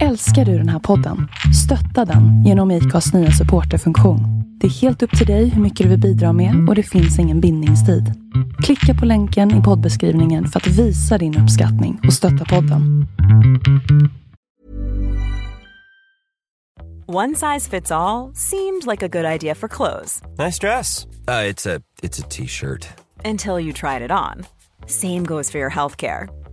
Älskar du den här podden? Stötta den genom IKAs nya supporterfunktion. Det är helt upp till dig hur mycket du vill bidra med och det finns ingen bindningstid. Klicka på länken i poddbeskrivningen för att visa din uppskattning och stötta podden. One size fits all seemed like a good idea for clothes Nice dress. Uh, it's a it's a t-shirt. until you tried it on. Same goes for your healthcare.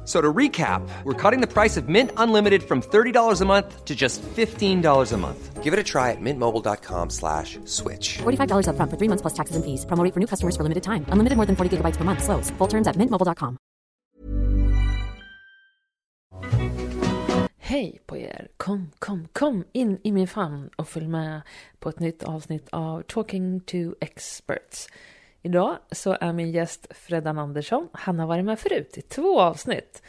F- So to recap, we're cutting the price of Mint Unlimited from $30 a month to just $15 a month. Give it a try at mintmobile.com slash switch. $45 upfront for three months plus taxes and fees. Promo rate for new customers for limited time. Unlimited more than 40 gigabytes per month. Slows. Full terms at mintmobile.com. Hej på er! Kom, kom, kom in i min famn och följ med på ett nytt avsnitt av Talking to Experts. Idag så är min gäst Freddan Andersson. Han har varit med förut i två avsnitt.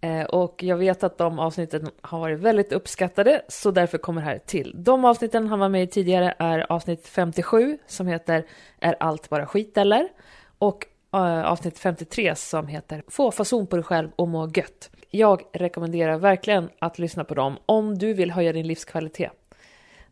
Eh, och jag vet att de avsnitten har varit väldigt uppskattade, så därför kommer här till. De avsnitten han var med i tidigare är avsnitt 57 som heter Är allt bara skit eller? Och eh, avsnitt 53 som heter Få fason på dig själv och må gött. Jag rekommenderar verkligen att lyssna på dem om du vill höja din livskvalitet.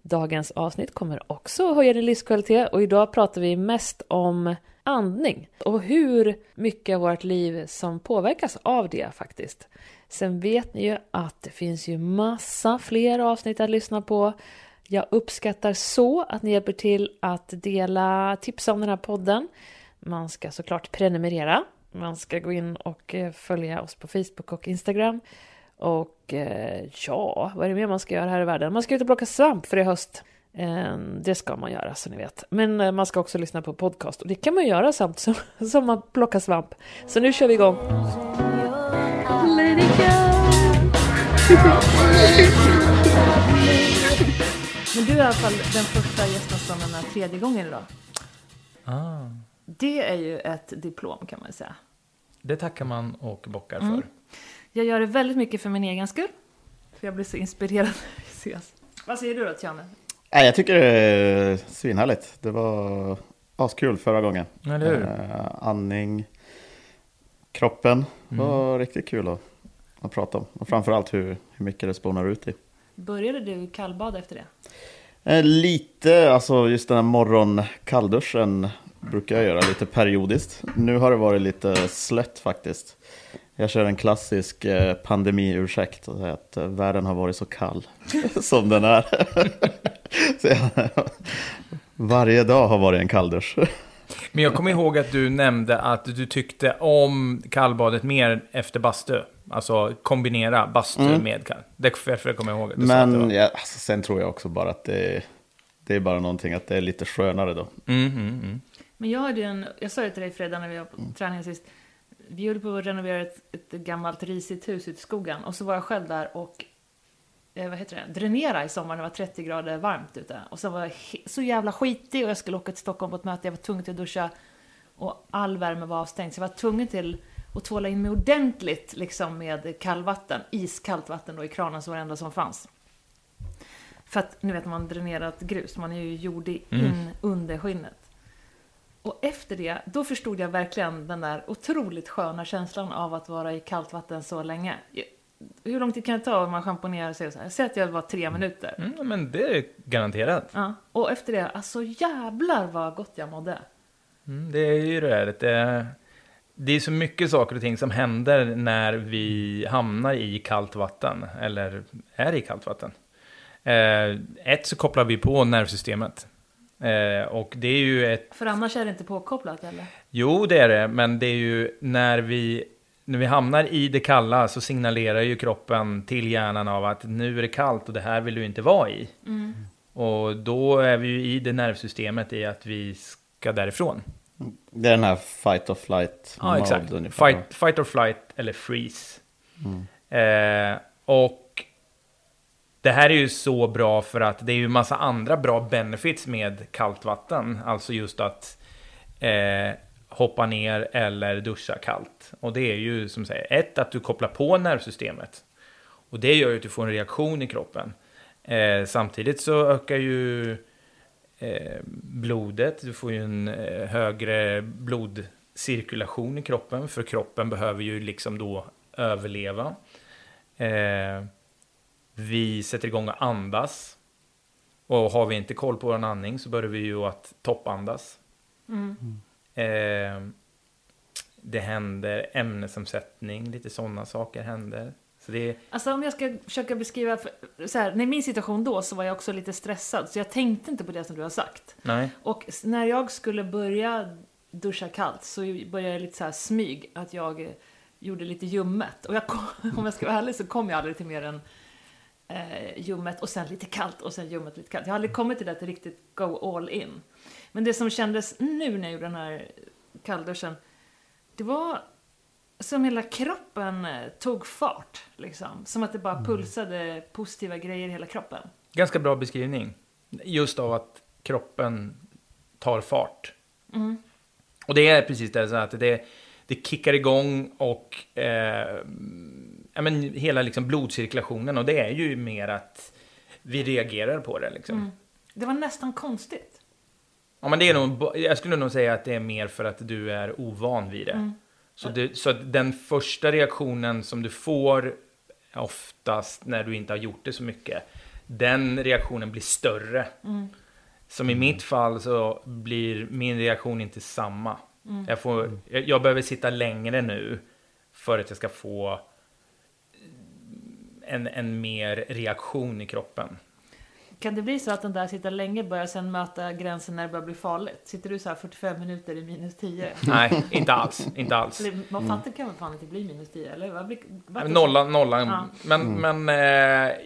Dagens avsnitt kommer också höja din livskvalitet och idag pratar vi mest om andning och hur mycket av vårt liv som påverkas av det faktiskt. Sen vet ni ju att det finns ju massa fler avsnitt att lyssna på. Jag uppskattar så att ni hjälper till att dela tips om den här podden. Man ska såklart prenumerera. Man ska gå in och eh, följa oss på Facebook och Instagram. Och eh, ja, vad är det mer man ska göra här i världen? Man ska ut och plocka svamp för i höst. Eh, Det ska man göra så ni vet. Men eh, man ska också lyssna på podcast och det kan man göra samtidigt som, som man plockar svamp. Så nu kör vi igång. Let it Men du är i alla fall den första gästen som är med tredje gången idag. Ah, Det är ju ett diplom kan man säga. det tackar man och bockar Mm. Jag gör det väldigt mycket för min egen skull. För jag blir så inspirerad när vi ses. Vad säger du då, Tiane? Nej, jag tycker det är svinhärligt. Det var askul förra gången. Eller hur? Eh, andning, kroppen Mm. var riktigt kul att, att prata om. Och framförallt hur, hur mycket det spånar ut i. Började du kallbada efter det? Eh, lite, alltså just den här morgonkallduschen brukar jag göra lite periodiskt. Nu har det varit lite slött faktiskt. Jag kör en klassisk eh, pandemiursäkt och säger att eh, världen har varit så kall som den är. jag, varje dag har varit en kalldusch. Men jag kommer ihåg att du nämnde att du tyckte om kallbadet mer efter bastu. Alltså kombinera bastu med kall. Det är därför jag kommer ihåg att du sa att det Mm. Men ja, alltså, sen tror jag också bara att det, det är bara någonting att det är lite skönare då. Mm, mm, mm. Men jag hade en, jag sa det till dig Fredag när vi var på träningen sist. Vi höll på att renovera ett, ett gammalt risigt hus ute i skogen. Och så var jag själv där och, eh, vad heter det, dränera i sommar. Det var 30 grader varmt ute. Och så var jag så jävla skitig och jag skulle åka till Stockholm på ett möte. Jag var tvungen till att duscha. Och all värme var avstängd. Så jag var tvungen till att tvåla in mig ordentligt liksom med kallvatten. Iskallt vatten då i kranen som var det enda som fanns. För att, ni vet, när man dränerat grus, man är ju jordig in under skinnet. Och efter det, då förstod jag verkligen den där otroligt sköna känslan av att vara i kallt vatten så länge. Hur lång tid kan det ta om man schamponerar sig så här? Säg att jag var tre minuter. Mm, men det är garanterat. Ja. Och efter det, alltså jävlar vad gott jag mådde. Mm, det är ju det där. Det, det är så mycket saker och ting som händer när vi hamnar i kallt vatten. Eller är i kallt vatten. Eh, ett så kopplar vi på nervsystemet. Eh, och det är ju ett För annars är det inte påkopplat eller? Jo, det är det, men det är ju när vi, när vi hamnar i det kalla så signalerar ju kroppen till hjärnan av att nu är det kallt och det här vill du inte vara i. Och då är vi ju i det nervsystemet i att vi ska därifrån. Det är den här fight or flight Ja, exakt. ungefär. Fight, fight or flight eller freeze. Eh, och det här är ju så bra för att det är ju massa andra bra benefits med kallt vatten. Alltså just att eh, hoppa ner eller duscha kallt. Och det är ju som säger, ett att du kopplar på nervsystemet. Och det gör ju att du får en reaktion i kroppen. Eh, samtidigt så ökar ju eh, blodet, du får ju en eh, högre blodcirkulation i kroppen, för kroppen behöver ju liksom då överleva. Eh, vi sätter igång att andas. Och har vi inte koll på vår andning så börjar vi ju att toppandas. Eh, det händer ämnesomsättning, lite sådana saker händer. Så det Alltså om jag ska försöka beskriva, för, så här, i min situation då så var jag också lite stressad, så jag tänkte inte på det som du har sagt. nej, Och när jag skulle börja duscha kallt så började jag lite så här smyg, att jag eh, gjorde lite ljummet. Och jag kom, om jag ska vara ärlig så kom jag aldrig till mer än eh, ljummet och sen lite kallt och sen ljummet lite kallt. Jag har aldrig kommit till att riktigt go all in. Men det som kändes nu när jag gjorde den här kallduschen, det var som hela kroppen eh, tog fart. Liksom. Som att det bara pulsade positiva grejer i hela kroppen. ganska bra beskrivning. Just av att kroppen tar fart. Och det är precis det, så att det, det kickar igång och eh, ja, men hela liksom blodcirkulationen. Och det är ju mer att vi reagerar på det. Liksom. Det var nästan konstigt. Ja, men det är nog, jag skulle nog säga att det är mer för att du är ovan vid det. Så, det, så den första reaktionen som du får oftast när du inte har gjort det så mycket, den reaktionen blir större. Som i mitt fall så blir min reaktion inte samma. Jag, får, jag behöver sitta längre nu för att jag ska få en, en mer reaktion i kroppen. Kan det bli så att den där sitter länge börjar sen möta gränsen när det börjar bli farligt? Sitter du så här 45 minuter i minus 10? Nej, inte alls. Inte alls. Eller vad fan, det kan väl fan inte bli minus 10? Eller vad blir... vad- Nollan, nollan. Ja. Men, men eh,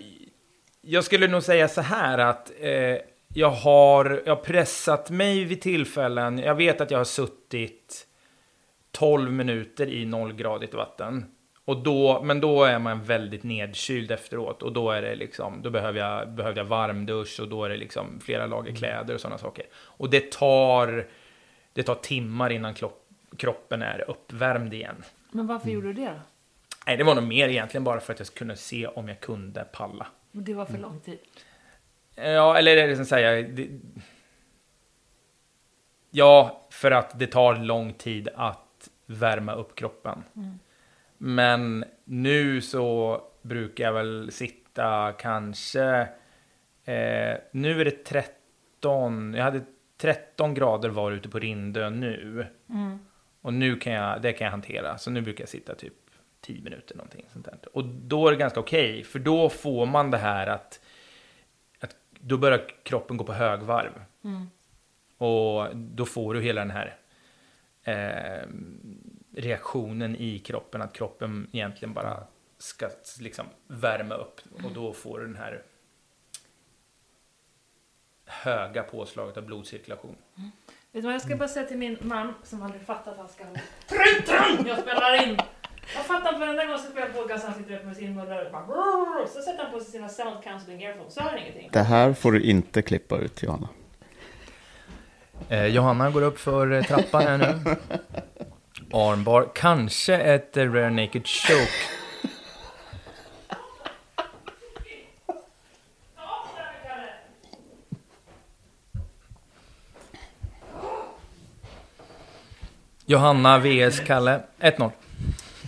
jag skulle nog säga så här att eh, jag, har, jag har pressat mig vid tillfällen. Jag vet att jag har suttit 12 minuter i nollgradigt vatten. Och då, men då är man väldigt nedkyld efteråt och då är det liksom, då behöver jag, behöver jag varmdusch och då är det liksom flera lager kläder och sådana saker. Och det tar, det tar timmar innan klopp, kroppen är uppvärmd igen. Men varför gjorde du det? Nej, det var nog mer egentligen bara för att jag kunde se om jag kunde palla. Men Det var för lång tid. Ja, eller är det som säga... Det... Ja, för att det tar lång tid att värma upp kroppen. Men nu så brukar jag väl sitta kanske... Eh, nu är det 13... Jag hade 13 grader var ute på Rindö nu. Och nu kan jag, det kan jag hantera. Så nu brukar jag sitta typ 10 minuter någonting sånt där. Och då är det ganska okej, för då får man det här att, att då börjar kroppen gå på högvarv. Och då får du hela den här eh, reaktionen i kroppen, att kroppen egentligen bara ska liksom värma upp. Och då får du den här höga påslaget av blodcirkulation. Vet du vad, jag ska bara säga till min man som aldrig fattat att han ska Printen! Jag spelar in! Jag fattar inte varenda gång jag spelar podcast han sitter uppe med sin mullare och bara Så sätter han på sig sina sound cancelling earphones, så hör ingenting. Det här får du inte klippa ut, Johanna. Eh, Johanna går upp för eh, trappan här nu. Armbar, kanske ett eh, rare naked choke. Johanna vs Kalle, 1-0.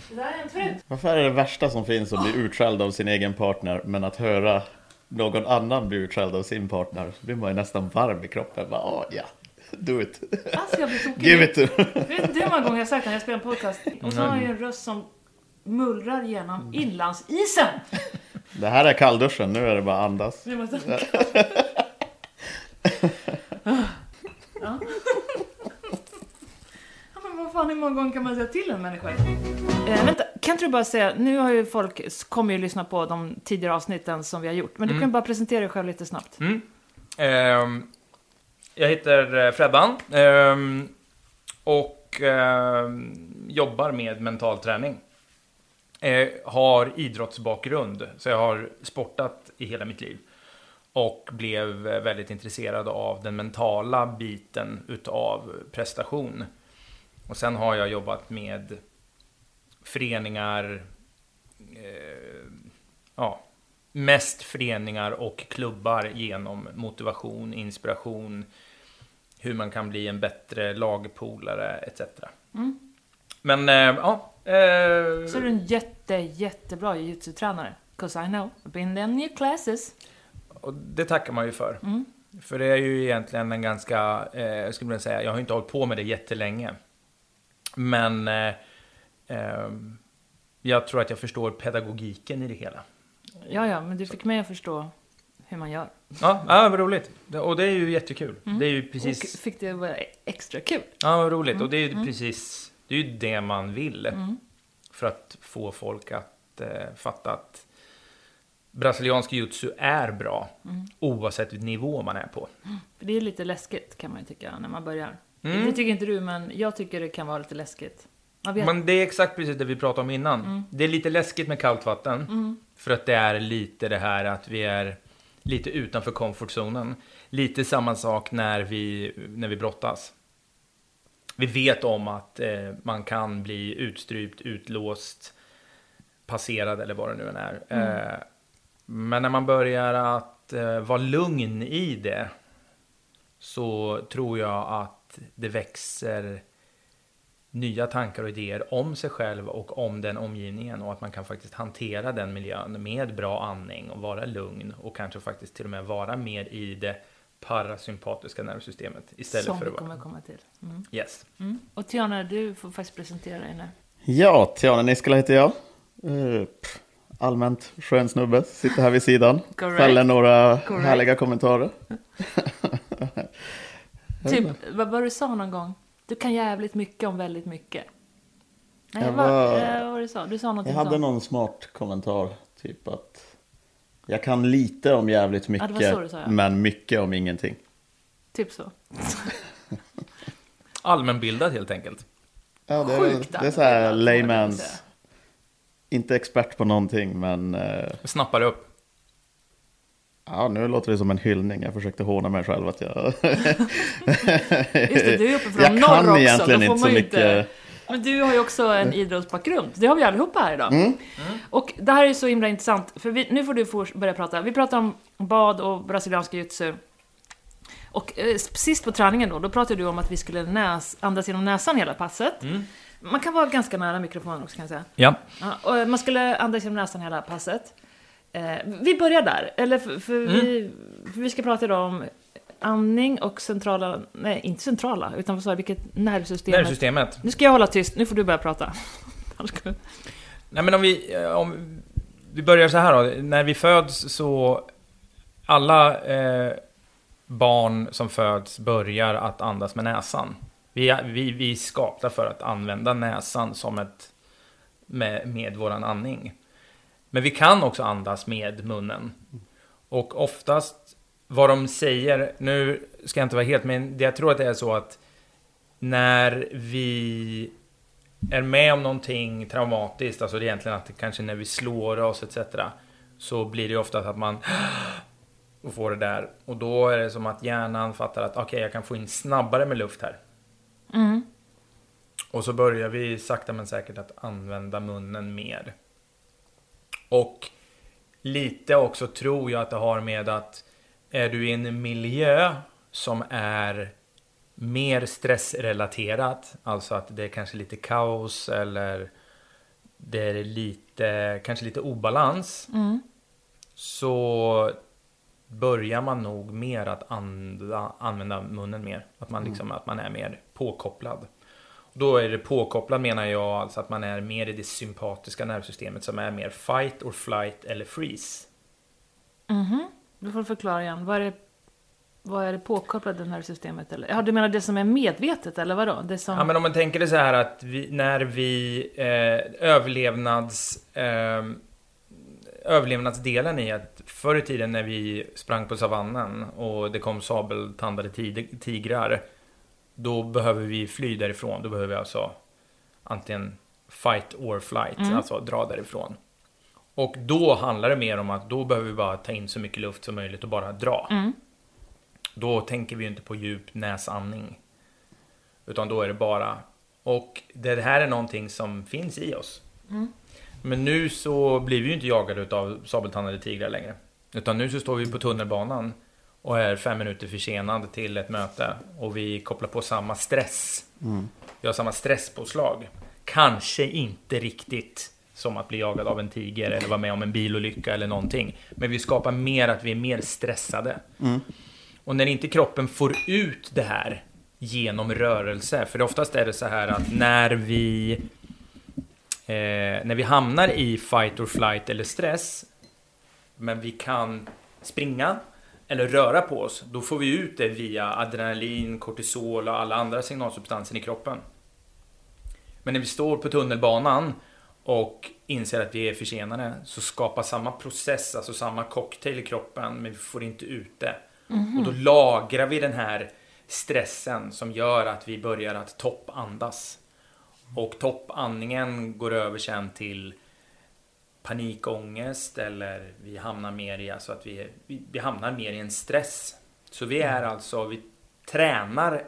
Det där är en trend. Varför är det värsta som finns att bli utskälld av sin egen partner, men att höra någon annan bli utskälld av sin partner, så blir man ju nästan varm i kroppen. Bara, åh ja, do it. Alltså jag blir tokig. Give it to... Vet inte hur många gånger jag har sagt det när jag spelar en podcast. Och så har jag ju en röst som mullrar genom inlandsisen. Det här är kallduschen, nu är det bara andas. Nu måste... Ja. Ja, men vad fan, hur många gånger kan man säga till en människa? Eh, vänta, kan inte du bara säga, nu har ju folk, kommer ju lyssna på de tidigare avsnitten som vi har gjort, men du kan bara presentera dig själv lite snabbt. Ehm, jag heter eh, Freddan. Ehm, och ehm, jobbar med mental träning. Eh, har idrottsbakgrund, så jag har sportat i hela mitt liv. Och blev väldigt intresserad av den mentala biten utav prestation. Och sen har jag jobbat med föreningar, eh, ja, mest föreningar och klubbar genom motivation, inspiration, hur man kan bli en bättre lagpolare etc. Mm. Men eh, ja. Eh, Så är du en jätte, jättebra jujutsu-tränare. 'Cause I know, I've been in your classes. och det tackar man ju för. Mm. För det är ju egentligen en ganska, eh, jag skulle vilja säga, jag har inte hållit på med det jättelänge. Men eh, eh, jag tror att jag förstår pedagogiken i det hela. Ja, ja, men du fick mig att förstå hur man gör. Ja, ja vad roligt. Och det är ju jättekul. Mm. Det är ju Och precis... fick det vara extra kul. Ja, vad roligt. Och det är ju Mm. precis... Det är ju det man vill. Mm. För att få folk att eh, fatta att brasiliansk jutsu är bra. Mm. Oavsett nivå man är på. För det är lite läskigt kan man ju tycka när man börjar. Mm. Det tycker inte du, men jag tycker det kan vara lite läskigt. Men det är exakt precis det vi pratade om innan. Mm. Det är lite läskigt med kallt vatten. Mm. För att det är lite det här att vi är lite utanför komfortzonen. Lite samma sak när vi, när vi brottas. Vi vet om att eh, man kan bli utstrypt, utlåst, passerad eller vad det nu än är. Mm. Eh, men när man börjar att eh, vara lugn i det så tror jag att det växer nya tankar och idéer om sig själv och om den omgivningen och att man kan faktiskt hantera den miljön med bra andning och vara lugn och kanske faktiskt till och med vara mer i det parasympatiska nervsystemet istället Som för vi att vara... kommer komma till. Mm. Yes. Mm. Och Tiana, du får faktiskt presentera dig nu. Ja, Tiana Niskala heter jag. Eh, allmänt skön snubbe, sitter här vid sidan. Correct. Fäller några Correct. härliga kommentarer. Typ, vad var det du sa någon gång? Du kan jävligt mycket om väldigt mycket. Nej, Jag vad, var- eh, vad var det du sa? Du sa Jag hade sånt. någon smart kommentar, typ att jag kan lite om jävligt mycket, du sa, ja. men mycket om ingenting. Typ så. Allmänbildad helt enkelt. Ja, det Sjukt det är så här layman's, inte expert på någonting, men eh, Snappar upp. Ja, nu låter det som en hyllning. Jag försökte håna mig själv att jag... Just det, du är uppe från jag norr kan också. egentligen då får inte så mycket. Men du har ju också en idrottsbakgrund. Det har vi allihopa här idag. Mm. Och det här är så himla intressant, för vi, nu får du börja prata. Vi pratar om bad och brasilianska jutsu. Och eh, sist på träningen då, då pratade du om att vi skulle näs, andas genom näsan hela passet. Mm. Man kan vara ganska nära mikrofonen också kan jag säga. Ja. Ja, och man skulle andas genom näsan hela passet. Eh, vi börjar där, eller för, för, vi, för vi ska prata idag om andning och centrala, nej inte centrala, utan vad sa jag, vilket nervsystem. Nervsystemet. Nu ska jag hålla tyst, nu får du börja prata. Nej men om vi, eh, om vi börjar så här då. När vi föds så... Alla eh, barn som föds börjar att andas med näsan. Vi, vi, vi är skapta för att använda näsan som ett... Med, med våran andning. Men vi kan också andas med munnen. Och oftast vad de säger, nu ska jag inte vara helt, men jag tror att det är så att när vi är med om någonting traumatiskt, alltså det egentligen att det kanske när vi slår oss etc. Så blir det ofta att man och får det där. Och då är det som att hjärnan fattar att okej, jag kan få in snabbare med luft här. Mm. Och så börjar vi sakta men säkert att använda munnen mer. Och lite också tror jag att det har med att är du i en miljö som är mer stressrelaterat, alltså att det är kanske lite kaos eller det är lite, kanske lite obalans, Mm. så börjar man nog mer att anda, använda munnen mer. Att man, liksom, att man är mer påkopplad. Då är det påkopplad menar jag alltså att man är mer i det sympatiska nervsystemet som är mer fight or flight eller freeze. Mhm. Du får förklara igen. Vad är det, vad är det påkopplade nervsystemet? Eller? Ja, du menar det som är medvetet, eller vadå? Det som... Ja, men om man tänker det så här att vi, när vi eh, överlevnads... Eh, överlevnadsdelen i att förr i tiden när vi sprang på savannen och det kom sabeltandade tigrar då behöver vi fly därifrån. Då behöver vi alltså antingen fight or flight, alltså dra därifrån. Och då handlar det mer om att då behöver vi bara ta in så mycket luft som möjligt och bara dra. Då tänker vi inte på djup näsandning. Utan då är det bara... Och det här är någonting som finns i oss. Men nu så blir vi ju inte jagade av sabeltandade tigrar längre. Utan nu så står vi på tunnelbanan och är fem minuter försenad till ett möte. Och vi kopplar på samma stress. Vi har samma stresspåslag. Kanske inte riktigt som att bli jagad av en tiger eller vara med om en bilolycka eller någonting. Men vi skapar mer att vi är mer stressade. Och när inte kroppen får ut det här genom rörelse, för oftast är det så här att när vi eh, när vi hamnar i fight or flight eller stress, men vi kan springa eller röra på oss, då får vi ut det via adrenalin, kortisol och alla andra signalsubstanser i kroppen. Men när vi står på tunnelbanan och inser att vi är försenade så skapar samma process, alltså samma cocktail i kroppen, men vi får inte ut det. Och då lagrar vi den här stressen som gör att vi börjar att toppandas. Och toppandningen går över sen till panikångest eller vi hamnar mer i, alltså att vi, vi, vi hamnar mer i en stress. Så vi är alltså, vi tränar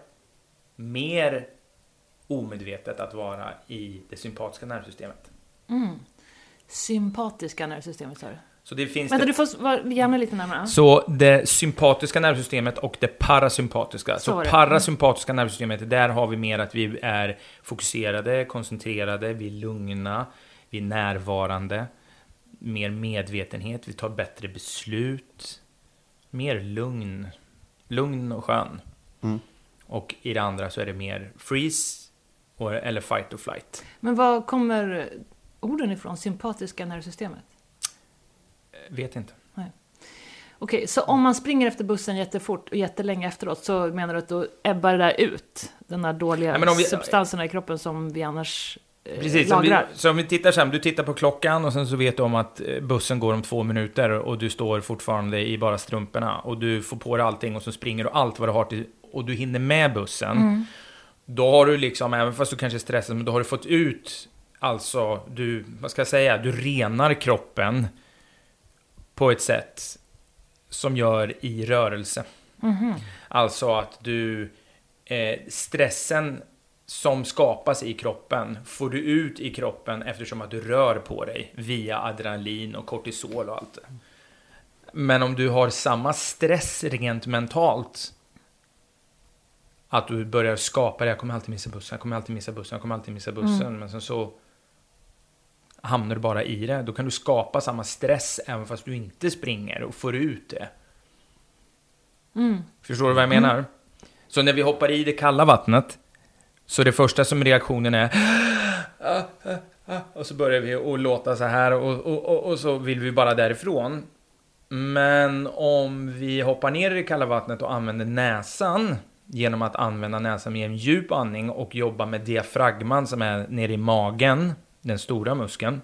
mer omedvetet att vara i det sympatiska nervsystemet. Sympatiska nervsystemet sa du. Så det finns Vänta, det... du får gärna lite närmare. Så det sympatiska nervsystemet och det parasympatiska. Så, det. parasympatiska nervsystemet, där har vi mer att vi är fokuserade, koncentrerade, vi är lugna, vi är närvarande, mer medvetenhet, vi tar bättre beslut, mer lugn, lugn och skön. Och i det andra så är det mer freeze och- eller fight or flight. Men var kommer orden ifrån? Sympatiska nervsystemet? Vet inte. Okej, så om man springer efter bussen jättefort och jättelänge efteråt så menar du att då ebbar det där ut? Den där dåliga om vi- substanserna i kroppen som vi annars eh, Precis, om vi, lagrar? så om vi tittar så här, du tittar på klockan och sen så vet du om att eh, bussen går om två minuter och du står fortfarande i bara strumporna och du får på dig allting och så springer du allt vad du har till och du hinner med bussen. Då har du liksom, även fast du kanske är stressad, men då har du fått ut, alltså, du, vad ska jag säga, du renar kroppen på ett sätt som gör i rörelse. Alltså att du, eh, stressen som skapas i kroppen får du ut i kroppen eftersom att du rör på dig via adrenalin och kortisol och allt det. Men om du har samma stress rent mentalt att du börjar skapa det, jag kommer alltid missa bussen, jag kommer alltid missa bussen, jag kommer alltid missa bussen, men sen så hamnar du bara i det. Då kan du skapa samma stress även fast du inte springer och får ut det. Förstår du vad jag menar? Så när vi hoppar i det kalla vattnet, så det första som reaktionen är och så börjar vi att låta så här och, och, och, och så vill vi bara därifrån. Men om vi hoppar ner i det kalla vattnet och använder näsan genom att använda näsan med en djup andning och jobba med diafragman som är nere i magen, den stora muskeln.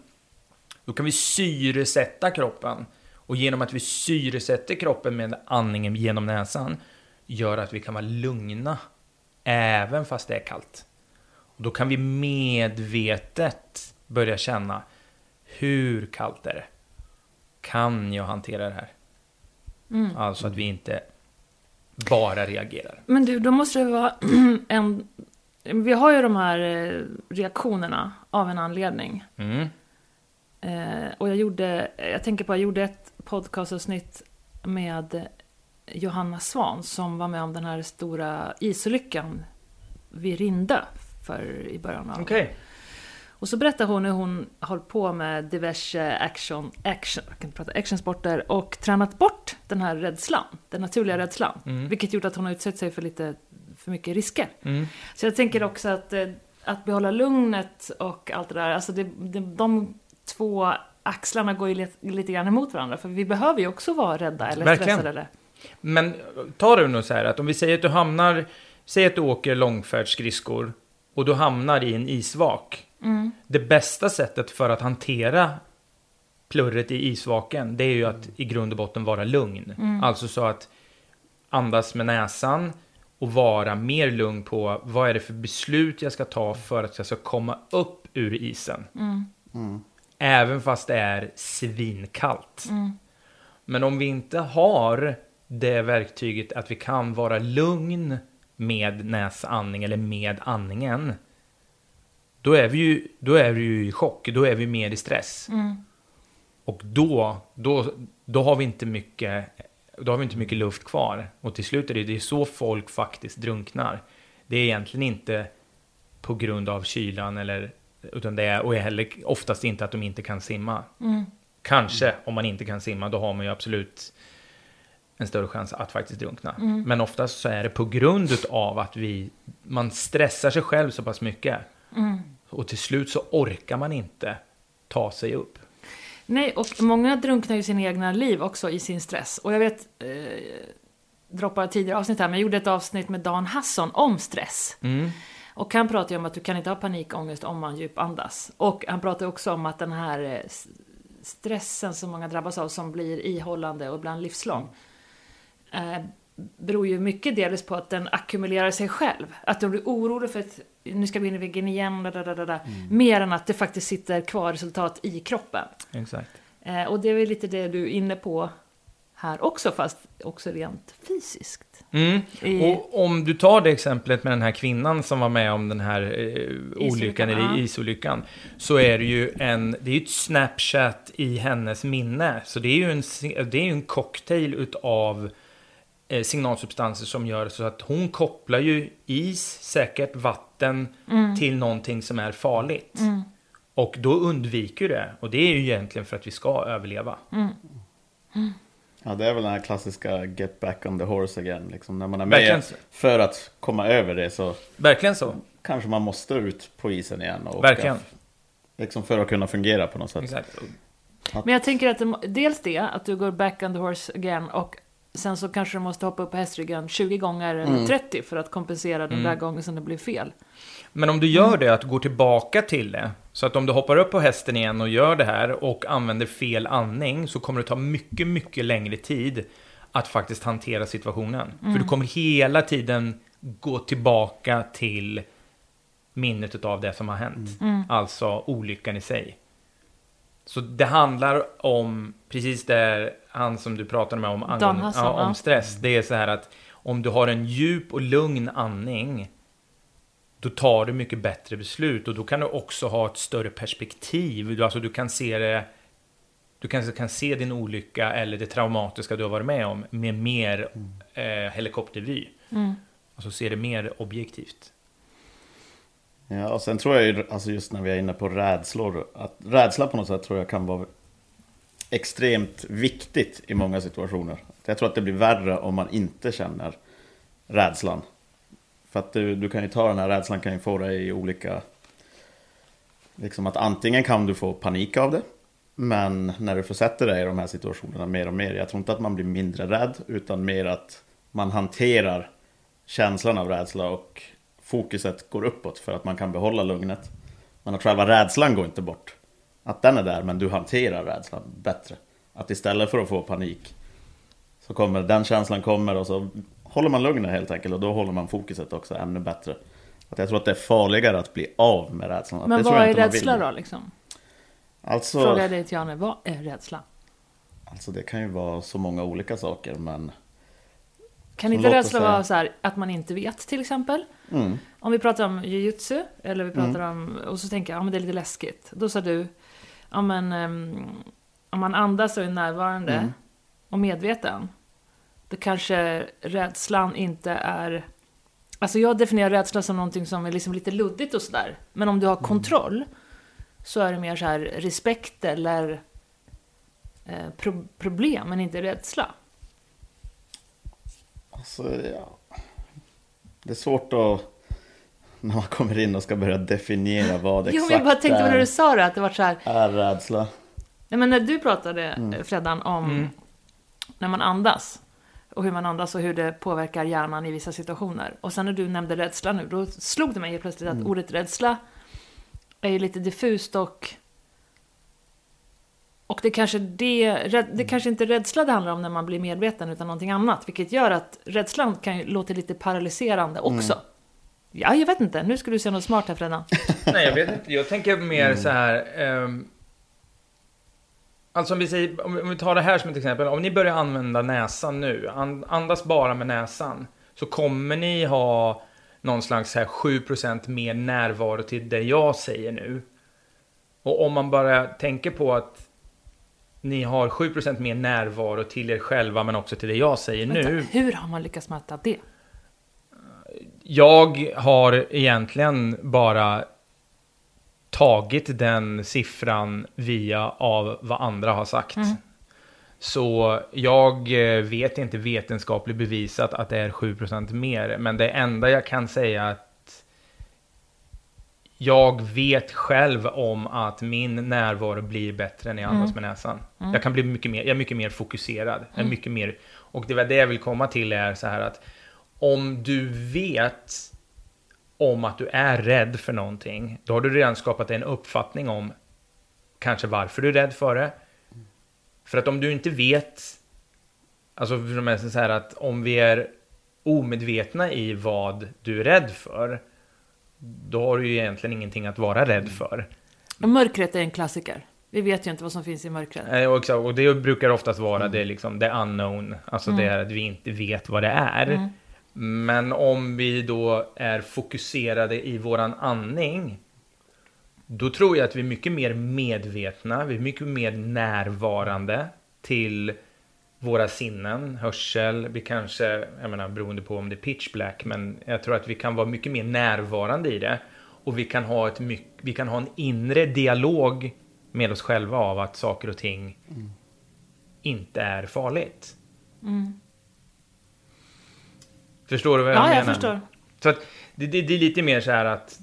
Då kan vi syresätta kroppen. Och genom att vi syresätter kroppen med andningen genom näsan gör att vi kan vara lugna även fast det är kallt. Och då kan vi medvetet börja känna hur kallt är det? Kan jag hantera det här? Alltså att vi inte bara reagerar. Men du, då måste det vara en... Vi har ju de här eh, reaktionerna av en anledning. Mm. Eh, och jag gjorde, jag tänker på, jag gjorde ett podcastavsnitt med Johanna Svan som var med om den här stora isolyckan vid Rinde för i början av... Okej. Och så berättar hon hur hon har på med diverse action, action, jag kan prata, actionsporter och tränat bort den här rädslan, den naturliga rädslan. Vilket gjort att hon har utsatt sig för lite för mycket risker. Mm. Så jag tänker också att, eh, att behålla lugnet och allt det där, alltså det, det, de två axlarna går ju lite, lite grann emot varandra. För vi behöver ju också vara rädda eller Verkligen. stressade. Eller. Men ta det nu så här att om vi säger att du hamnar, säg att du åker långfärdsskridskor och du hamnar i en isvak. Det bästa sättet för att hantera plurret i isvaken, det är ju att i grund och botten vara lugn. Alltså så att andas med näsan och vara mer lugn på vad är det för beslut jag ska ta för att jag ska komma upp ur isen. Även fast det är svinkallt. Men om vi inte har det verktyget att vi kan vara lugn med näsandning eller med andningen. Då är vi ju, då är vi ju i chock, då är vi mer i stress. Och då, då, då har vi inte mycket då har vi inte mycket luft kvar. Och till slut är det, det är så folk faktiskt drunknar. Det är egentligen inte på grund av kylan eller utan det är, och är heller oftast inte att de inte kan simma. Kanske om man inte kan simma, då har man ju absolut en större chans att faktiskt drunkna. Men oftast så är det på grund av att vi, man stressar sig själv så pass mycket. Och till slut så orkar man inte ta sig upp. Nej, och många drunknar ju sina egna liv också i sin stress. Och jag vet, eh, droppade tidigare avsnitt här, men jag gjorde ett avsnitt med Dan Hasson om stress. Och han pratar ju om att du kan inte ha panikångest om man djupandas. Och han pratar också om att den här eh, stressen som många drabbas av, som blir ihållande och ibland livslång, eh, beror ju mycket delvis på att den ackumulerar sig själv. Att du blir orolig för att nu ska vi in i väggen igen, da, da, da, da, da. mer än att det faktiskt sitter kvar resultat i kroppen. Exakt. Eh, och det är väl lite det du är inne på här också, fast också rent fysiskt. Mm. I- Och om du tar det exemplet med den här kvinnan som var med om den här eh, olyckan, eller isolyckan, så är det ju en, det är ett snapchat i hennes minne. Så det är ju en, det är ju en cocktail utav signalsubstanser som gör så att hon kopplar ju is, säkert vatten, till någonting som är farligt. Och då undviker det. Och det är ju egentligen för att vi ska överleva. Ja, det är väl den här klassiska get back on the horse again. Liksom, när man är med för att komma över det så Verkligen så. kanske man måste ut på isen igen. Och Verkligen. åka, liksom för att kunna fungera på något sätt. Exakt. Men jag tänker att dels det, att du går back on the horse again och sen så kanske du måste hoppa upp på hästryggen 20 gånger eller 30 för att kompensera den där gången som det blir fel. Men om du gör det, att du går tillbaka till det. Så att om du hoppar upp på hästen igen och gör det här och använder fel andning så kommer det ta mycket, mycket längre tid att faktiskt hantera situationen. För du kommer hela tiden gå tillbaka till minnet av det som har hänt. Alltså olyckan i sig. Så det handlar om precis det han som du pratade med om angående, Hassan, ja, om ja. stress. Det är så här att om du har en djup och lugn andning då tar du mycket bättre beslut och då kan du också ha ett större perspektiv. Du, alltså du kan se det du kanske kan se din olycka eller det traumatiska du har varit med om med mer eh, helikoptervy. Alltså se det mer objektivt. Ja, och sen tror jag ju, alltså just när vi är inne på rädslor, att rädsla på något sätt tror jag kan vara extremt viktigt i många situationer. Jag tror att det blir värre om man inte känner rädslan. För att du, du kan ju ta den här rädslan kan ju få dig i olika... Liksom att antingen kan du få panik av det, men när du försätter dig i de här situationerna mer och mer, jag tror inte att man blir mindre rädd, utan mer att man hanterar känslan av rädsla och fokuset går uppåt för att man kan behålla lugnet. Men att själva rädslan går inte bort. Att den är där, men du hanterar rädslan bättre. Att istället för att få panik så kommer den känslan kommer och så håller man lugnet helt enkelt och då håller man fokuset också ännu bättre. Att jag tror att det är farligare att bli av med rädslan. Att Men vad är rädsla då liksom? Alltså, Frågar jag dig Tiane, vad är rädsla? alltså det kan ju vara så många olika saker men Kan inte rädsla säga- vara så här att man inte vet till exempel? mm, Om vi pratar om jujutsu, eller vi pratar om, och så tänker jag, ja men det är lite läskigt. Då sa du, ja men ehm, om man andas och är närvarande Mm. och medveten, då kanske rädslan inte är... Alltså jag definierar rädsla som någonting som är liksom lite luddigt och sådär. Men om du har kontroll, så är det mer så här respekt eller eh, pro- problem, men inte rädsla. alltså, ja. Det är svårt att när man kommer in och ska börja definiera vad Jo, exakt men jag bara tänkte på när är, du sa det, att det var så här, är rädsla. Nej, men när du pratade, Mm. eh, Freddan, om när man andas och hur man andas och hur det påverkar hjärnan i vissa situationer. Och sen när du nämnde rädsla nu, då slog det mig helt plötsligt Mm. att ordet rädsla är ju lite diffust och Och det kanske, det, det kanske inte är rädsla det handlar om när man blir medveten, utan någonting annat. Vilket gör att rädslan kan ju låta lite paralyserande också. Ja, jag vet inte. Nu ska du säga något smart här, Freddan. Nej, jag vet inte. Jag tänker mer så här. ehm, alltså om vi, säger, om vi- tar det här som ett exempel. Om ni börjar använda näsan nu, an, andas bara med näsan, så kommer ni ha någon slags här 7% mer närvaro till det jag säger nu. Och om man bara tänker på att ni har 7% mer närvaro till er själva, men också till det jag säger nu. Vänta, hur har man lyckats mäta det? Jag har egentligen bara tagit den siffran via av vad andra har sagt. Så jag eh, vet inte vetenskapligt bevisat att det är 7% mer. Men det enda jag kan säga att jag vet själv om att min närvaro blir bättre när jag andas med näsan. Jag kan bli mycket mer, jag är mycket mer fokuserad. Är mycket mer, och det var det jag vill komma till är så här att om du vet om att du är rädd för någonting, då har du redan skapat en uppfattning om kanske varför du är rädd för det. För att om du inte vet, alltså de är så här att om vi är omedvetna i vad du är rädd för, då har du ju egentligen ingenting att vara rädd för. Och mörkret är en klassiker. Vi vet ju inte vad som finns i mörkret. Och, exakt, och det brukar oftast vara det, liksom, det unknown, alltså det är att vi inte vet vad det är. Men om vi då är fokuserade i våran andning, då tror jag att vi är mycket mer medvetna, vi är mycket mer närvarande till våra sinnen, hörsel, vi kanske, jag menar beroende på om det är pitch black, men jag tror att vi kan vara mycket mer närvarande i det. Och vi kan ha, ett myck, vi kan ha en inre dialog med oss själva av att saker och ting inte är farligt. Förstår du vad jag Ja, menar? jag förstår. Så att det, det, det är lite mer så här att...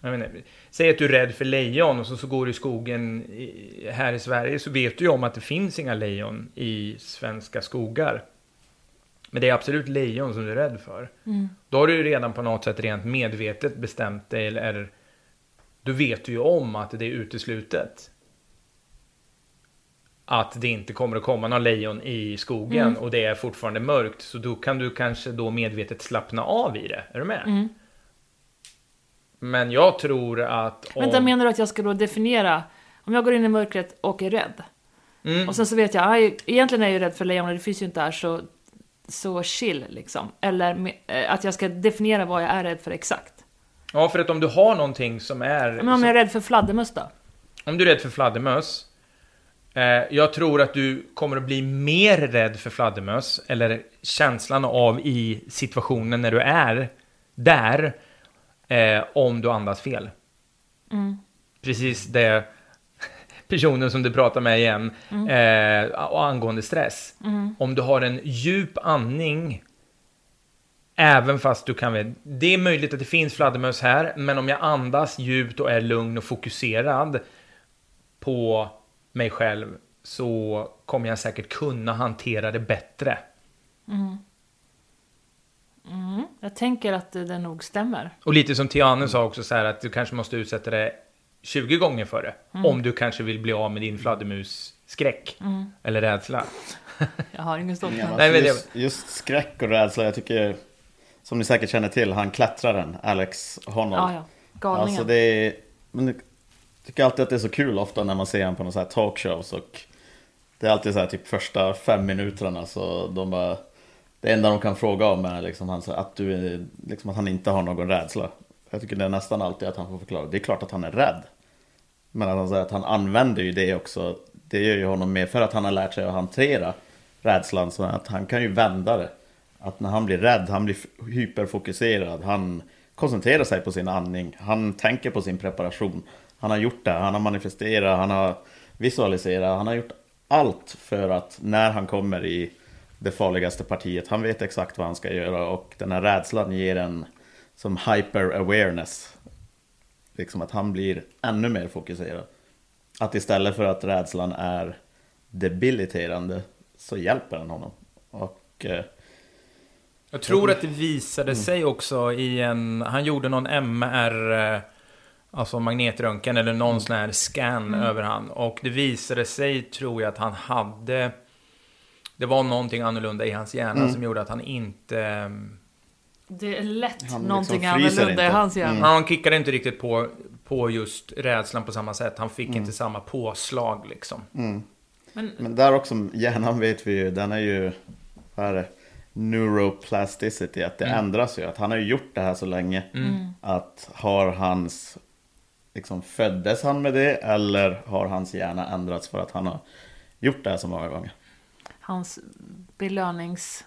Jag inte, säg att du är rädd för lejon och så, så går du i skogen i, här i Sverige så vet du ju om att det finns inga lejon i svenska skogar. Men det är absolut lejon som du är rädd för. Då har du ju redan på något sätt rent medvetet bestämt dig eller, då vet du ju om att det är uteslutet. Att det inte kommer att komma några lejon i skogen och det är fortfarande mörkt. Så då kan du kanske då medvetet slappna av i det. Är du med? Men jag tror att om... Vänta, menar du att jag ska då definiera, om jag går in i mörkret och är rädd, Mm. och sen så vet jag, aj, egentligen är jag ju rädd för lejon, och det finns ju inte här, så, så chill liksom. Eller eh, att jag ska definiera vad jag är rädd för exakt. Ja, för att om du har någonting som är... Men om jag är rädd för fladdermöss då? Om du är rädd för fladdermöss. Eh, jag tror att du kommer att bli mer rädd för fladdermöss. Eller känslan av i situationen när du är där. Eh, om du andas fel. Precis det personen som du pratar med igen. Eh, och angående stress. Om du har en djup andning. Även fast du kan det är möjligt att det finns fladdermöss här, men om jag andas djupt och är lugn och fokuserad på mig själv så kommer jag säkert kunna hantera det bättre. Jag tänker att det, det nog stämmer. Och lite som Tiane sa också så här att du kanske måste utsätta det 20 gånger för det. Om du kanske vill bli av med din fladdermusskräck. Eller rädsla. Jag har ingen stopp. Ja, det- just, just skräck och rädsla, jag tycker, som ni säkert känner till, han klättraren, Alex Honnold. Ja, ja. Galningen. Alltså det är, men tycker alltid att det är så kul ofta när man ser honom på någon så här talkshows och det är alltid så här typ första fem minuterna så de bara Det enda de kan fråga om är liksom han, att, du är, liksom att han inte har någon rädsla. Jag tycker det är nästan alltid att han får förklara. Det är klart att han är rädd. Men att han säger att han använder ju det också. Det gör ju honom mer för att han har lärt sig att hantera rädslan. Så att han kan ju vända det. Att när han blir rädd, han blir hyperfokuserad. Han koncentrerar sig på sin andning. Han tänker på sin preparation. Han har gjort det, han har manifesterat, han har visualiserat. Han har gjort allt för att när han kommer i det farligaste partiet, han vet exakt vad han ska göra. Och den här rädslan ger en som hyper awareness. Liksom att han blir ännu mer fokuserad. Att istället för att rädslan är debiliterande så hjälper den honom. Och eh, Jag tror att det visade sig också i en... Han gjorde någon MR... alltså magnetröntgen eller någon sån här scan över han. Och det visade sig, tror jag, att han hade... Det var någonting annorlunda i hans hjärna som gjorde att han inte... Det är lätt liksom någonting annorlunda i inte. hans hjärna. Han kickade inte riktigt på, på just rädslan på samma sätt. Han fick inte samma påslag liksom. Men Men där också, hjärnan vet vi ju, den är ju, vad är det? Neuroplasticity, att det ändras ju. Att han har ju gjort det här så länge. Att har hans, liksom föddes han med det eller har hans hjärna ändrats för att han har gjort det här så många gånger? hans belönings...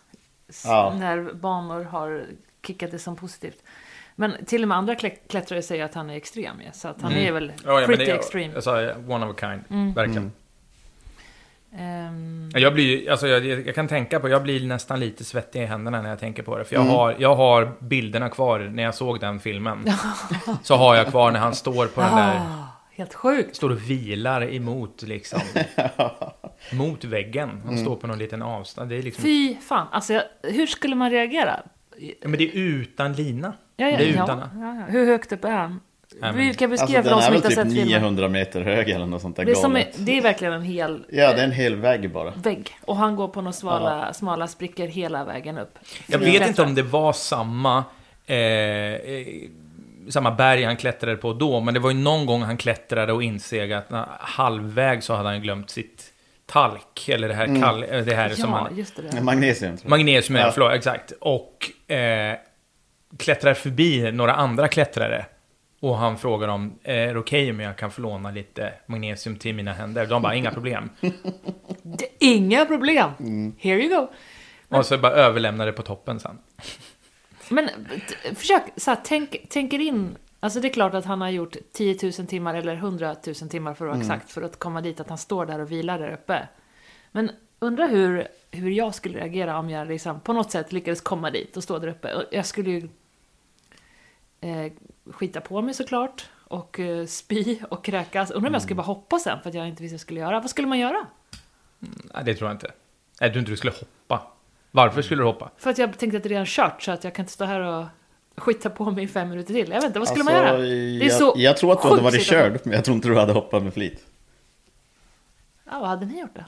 Ja. När banor har kickat det som positivt. Men till och med andra klä- klättrare säger att han är extrem. Så att han är väl Ja, ja, pretty extreme. Sa one of a kind, verkligen. Ehm, Jag blir alltså jag, jag kan tänka på, jag blir nästan lite svettig i händerna när jag tänker på det. För jag, Mm. har, jag har bilderna kvar när jag såg den filmen. så har jag kvar när han står på den där, ah, helt sjukt. står och vilar emot liksom. mot väggen. Mm. Han står på någon liten avstånd. Det är liksom, Fy fan. Alltså, jag, hur skulle man reagera? Ja, men det är utan lina. Ja, ja, det är ja, utan. ja, ja. Hur högt upp är han? Men- Vi kan Alltså beskriva för den de är som väl inte har typ sett filmen. 900 meter hög eller något sånt där Det är, som, är- det är verkligen en hel Ja, det är en hel vägg bara. vägg. Och han går på några smala, smala sprickor hela vägen upp. Jag vet inte om det var samma, eh, eh, samma berg han klättrade på då, men det var ju någon gång han klättrade och insåg att när, halvväg så hade han glömt sitt talk, eller det här, kall, eh, det här som Ja, han... just det. Där. Magnesium tror jag. Magnesium, ja. Ja. förlåt, exakt. Och eh, klättrar förbi några andra klättrare. Och han frågar om, är det okej om jag kan få låna lite magnesium till mina händer? De bara, inga problem. Det, inga problem. Mm. Here you go. Och så bara överlämnar det på toppen sen. Men försök, så här, tänk, tänk er in. Alltså det är klart att han har gjort 10 000 timmar eller 100 000 timmar för att vara exakt för att komma dit, att han står där och vilar där uppe. Men undra hur, hur jag skulle reagera om jag liksom på något sätt lyckades komma dit och stå där uppe. Jag skulle ju eh, skita på mig såklart och eh, spy och kräkas. Undrar om jag skulle bara hoppa sen för att jag inte visste vad jag skulle göra. Vad skulle man göra? Nej, det tror jag inte. Jag tror inte du skulle hoppa. Varför skulle du hoppa? För att jag tänkte att det är redan kört så att jag kan inte stå här och skita på mig i fem minuter till. Jag vet inte, vad skulle man Alltså, göra? Det är jag, så jag tror att du hade varit situation. körd, men jag tror inte du hade hoppat med flit. Ja, vad hade ni gjort då?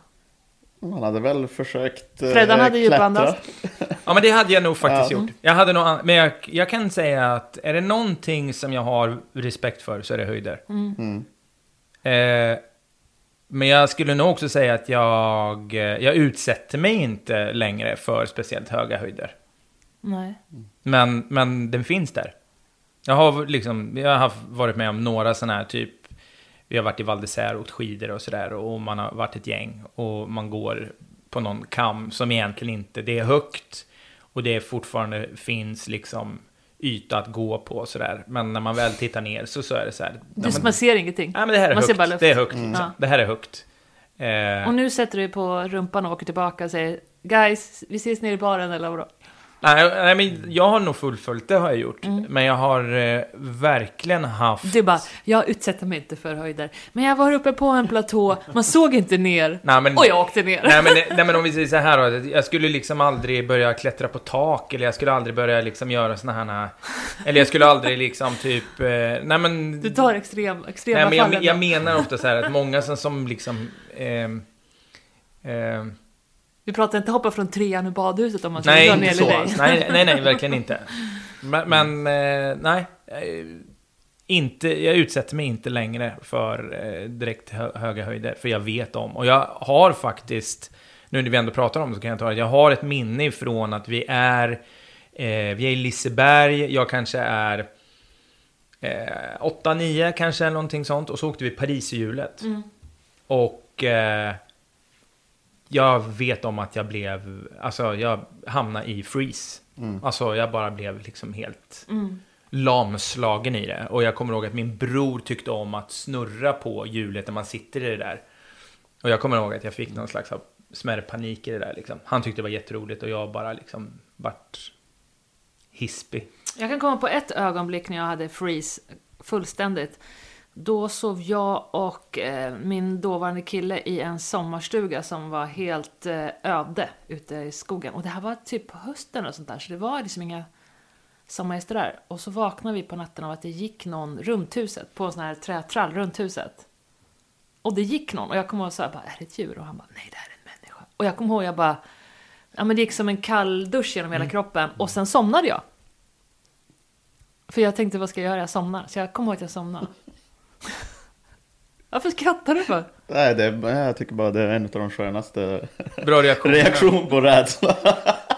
Man hade väl försökt eh, Freddan hade djupandats. Ja, men det hade jag nog faktiskt Ja. gjort. Jag hade nog, men jag, jag kan säga att är det någonting som jag har respekt för så är det höjder. Eh, men jag skulle nog också säga att jag, eh, jag utsätter mig inte längre för speciellt höga höjder. Nej. Men, men den finns där. Jag har liksom, jag har varit med om några sådana här typ, vi har varit i Val d'Isère och åkt skidor och sådär och man har varit ett gäng och man går på någon kam som egentligen inte, det är högt och det fortfarande finns liksom yta att gå på och sådär. Men när man väl tittar ner så, så är det så här. Du, men- man ser ingenting. Nej men det här är man högt. Det är högt. liksom. Ja. Det här är högt. Eh, Och nu sätter du på rumpan och åker tillbaka och säger Guys, vi ses nere i baren eller vadå? Nej, nej, men jag har nog fullföljt det har jag gjort. Men jag har eh, verkligen haft... Du bara, jag utsätter mig inte för höjder. Men jag var uppe på en platå, man såg inte ner. Nej, men, Och jag åkte ner. nej, men, nej men om vi säger så här då, jag skulle liksom aldrig börja klättra på tak eller jag skulle aldrig börja liksom göra såna här... Eller jag skulle aldrig liksom typ... Eh, nej men... Du tar extrem, extrema Nej men jag, fallen. jag menar ofta så här att många som, som liksom... ehm, Vi pratar inte hoppa från trean i badhuset om man ska Nej, dra ner så. dig. Nej, nej, nej, verkligen inte. Men, men eh, nej. eh, Inte, jag utsätter mig inte längre för eh, direkt hö höga höjder, för jag vet om. Och jag har faktiskt, nu när vi ändå pratar om det så kan jag ta det, jag har ett minne ifrån att vi är, vi är i Liseberg, jag kanske är eh, 8-9 kanske, eller någonting sånt, och så åkte vi Pariserhjulet. Och eh, jag vet om att jag blev, alltså jag hamnade i freeze. Alltså jag bara blev liksom helt lamslagen i det. Och jag kommer ihåg att min bror tyckte om att snurra på hjulet när man sitter i det där. Och jag kommer ihåg att jag fick någon slags av smärre panik i det där liksom. Han tyckte det var jätteroligt och jag bara liksom vart hispig. Jag kan komma på ett ögonblick när jag hade freeze fullständigt. Då sov jag och eh, min dåvarande kille i en sommarstuga som var helt eh, öde ute i skogen. Och det här var typ på hösten och sånt där, så det var liksom inga... sommargäster där. Och så vaknade vi på natten av att det gick någon runt huset, på en sån här trätrall runt huset. Och det gick någon och jag kommer ihåg så här, bara, är det ett djur? Och han bara, nej det här är en människa. Och jag kommer ihåg, jag bara, ja men det gick som en kall dusch genom hela kroppen. Och sen somnade jag. För jag tänkte, vad ska jag göra? Jag somnar. Så jag kommer ihåg att jag somnade. Varför skrattar du för? Nej, det, är- jag tycker bara det är en av de skönaste Bra reaktion. reaktion på rädsla.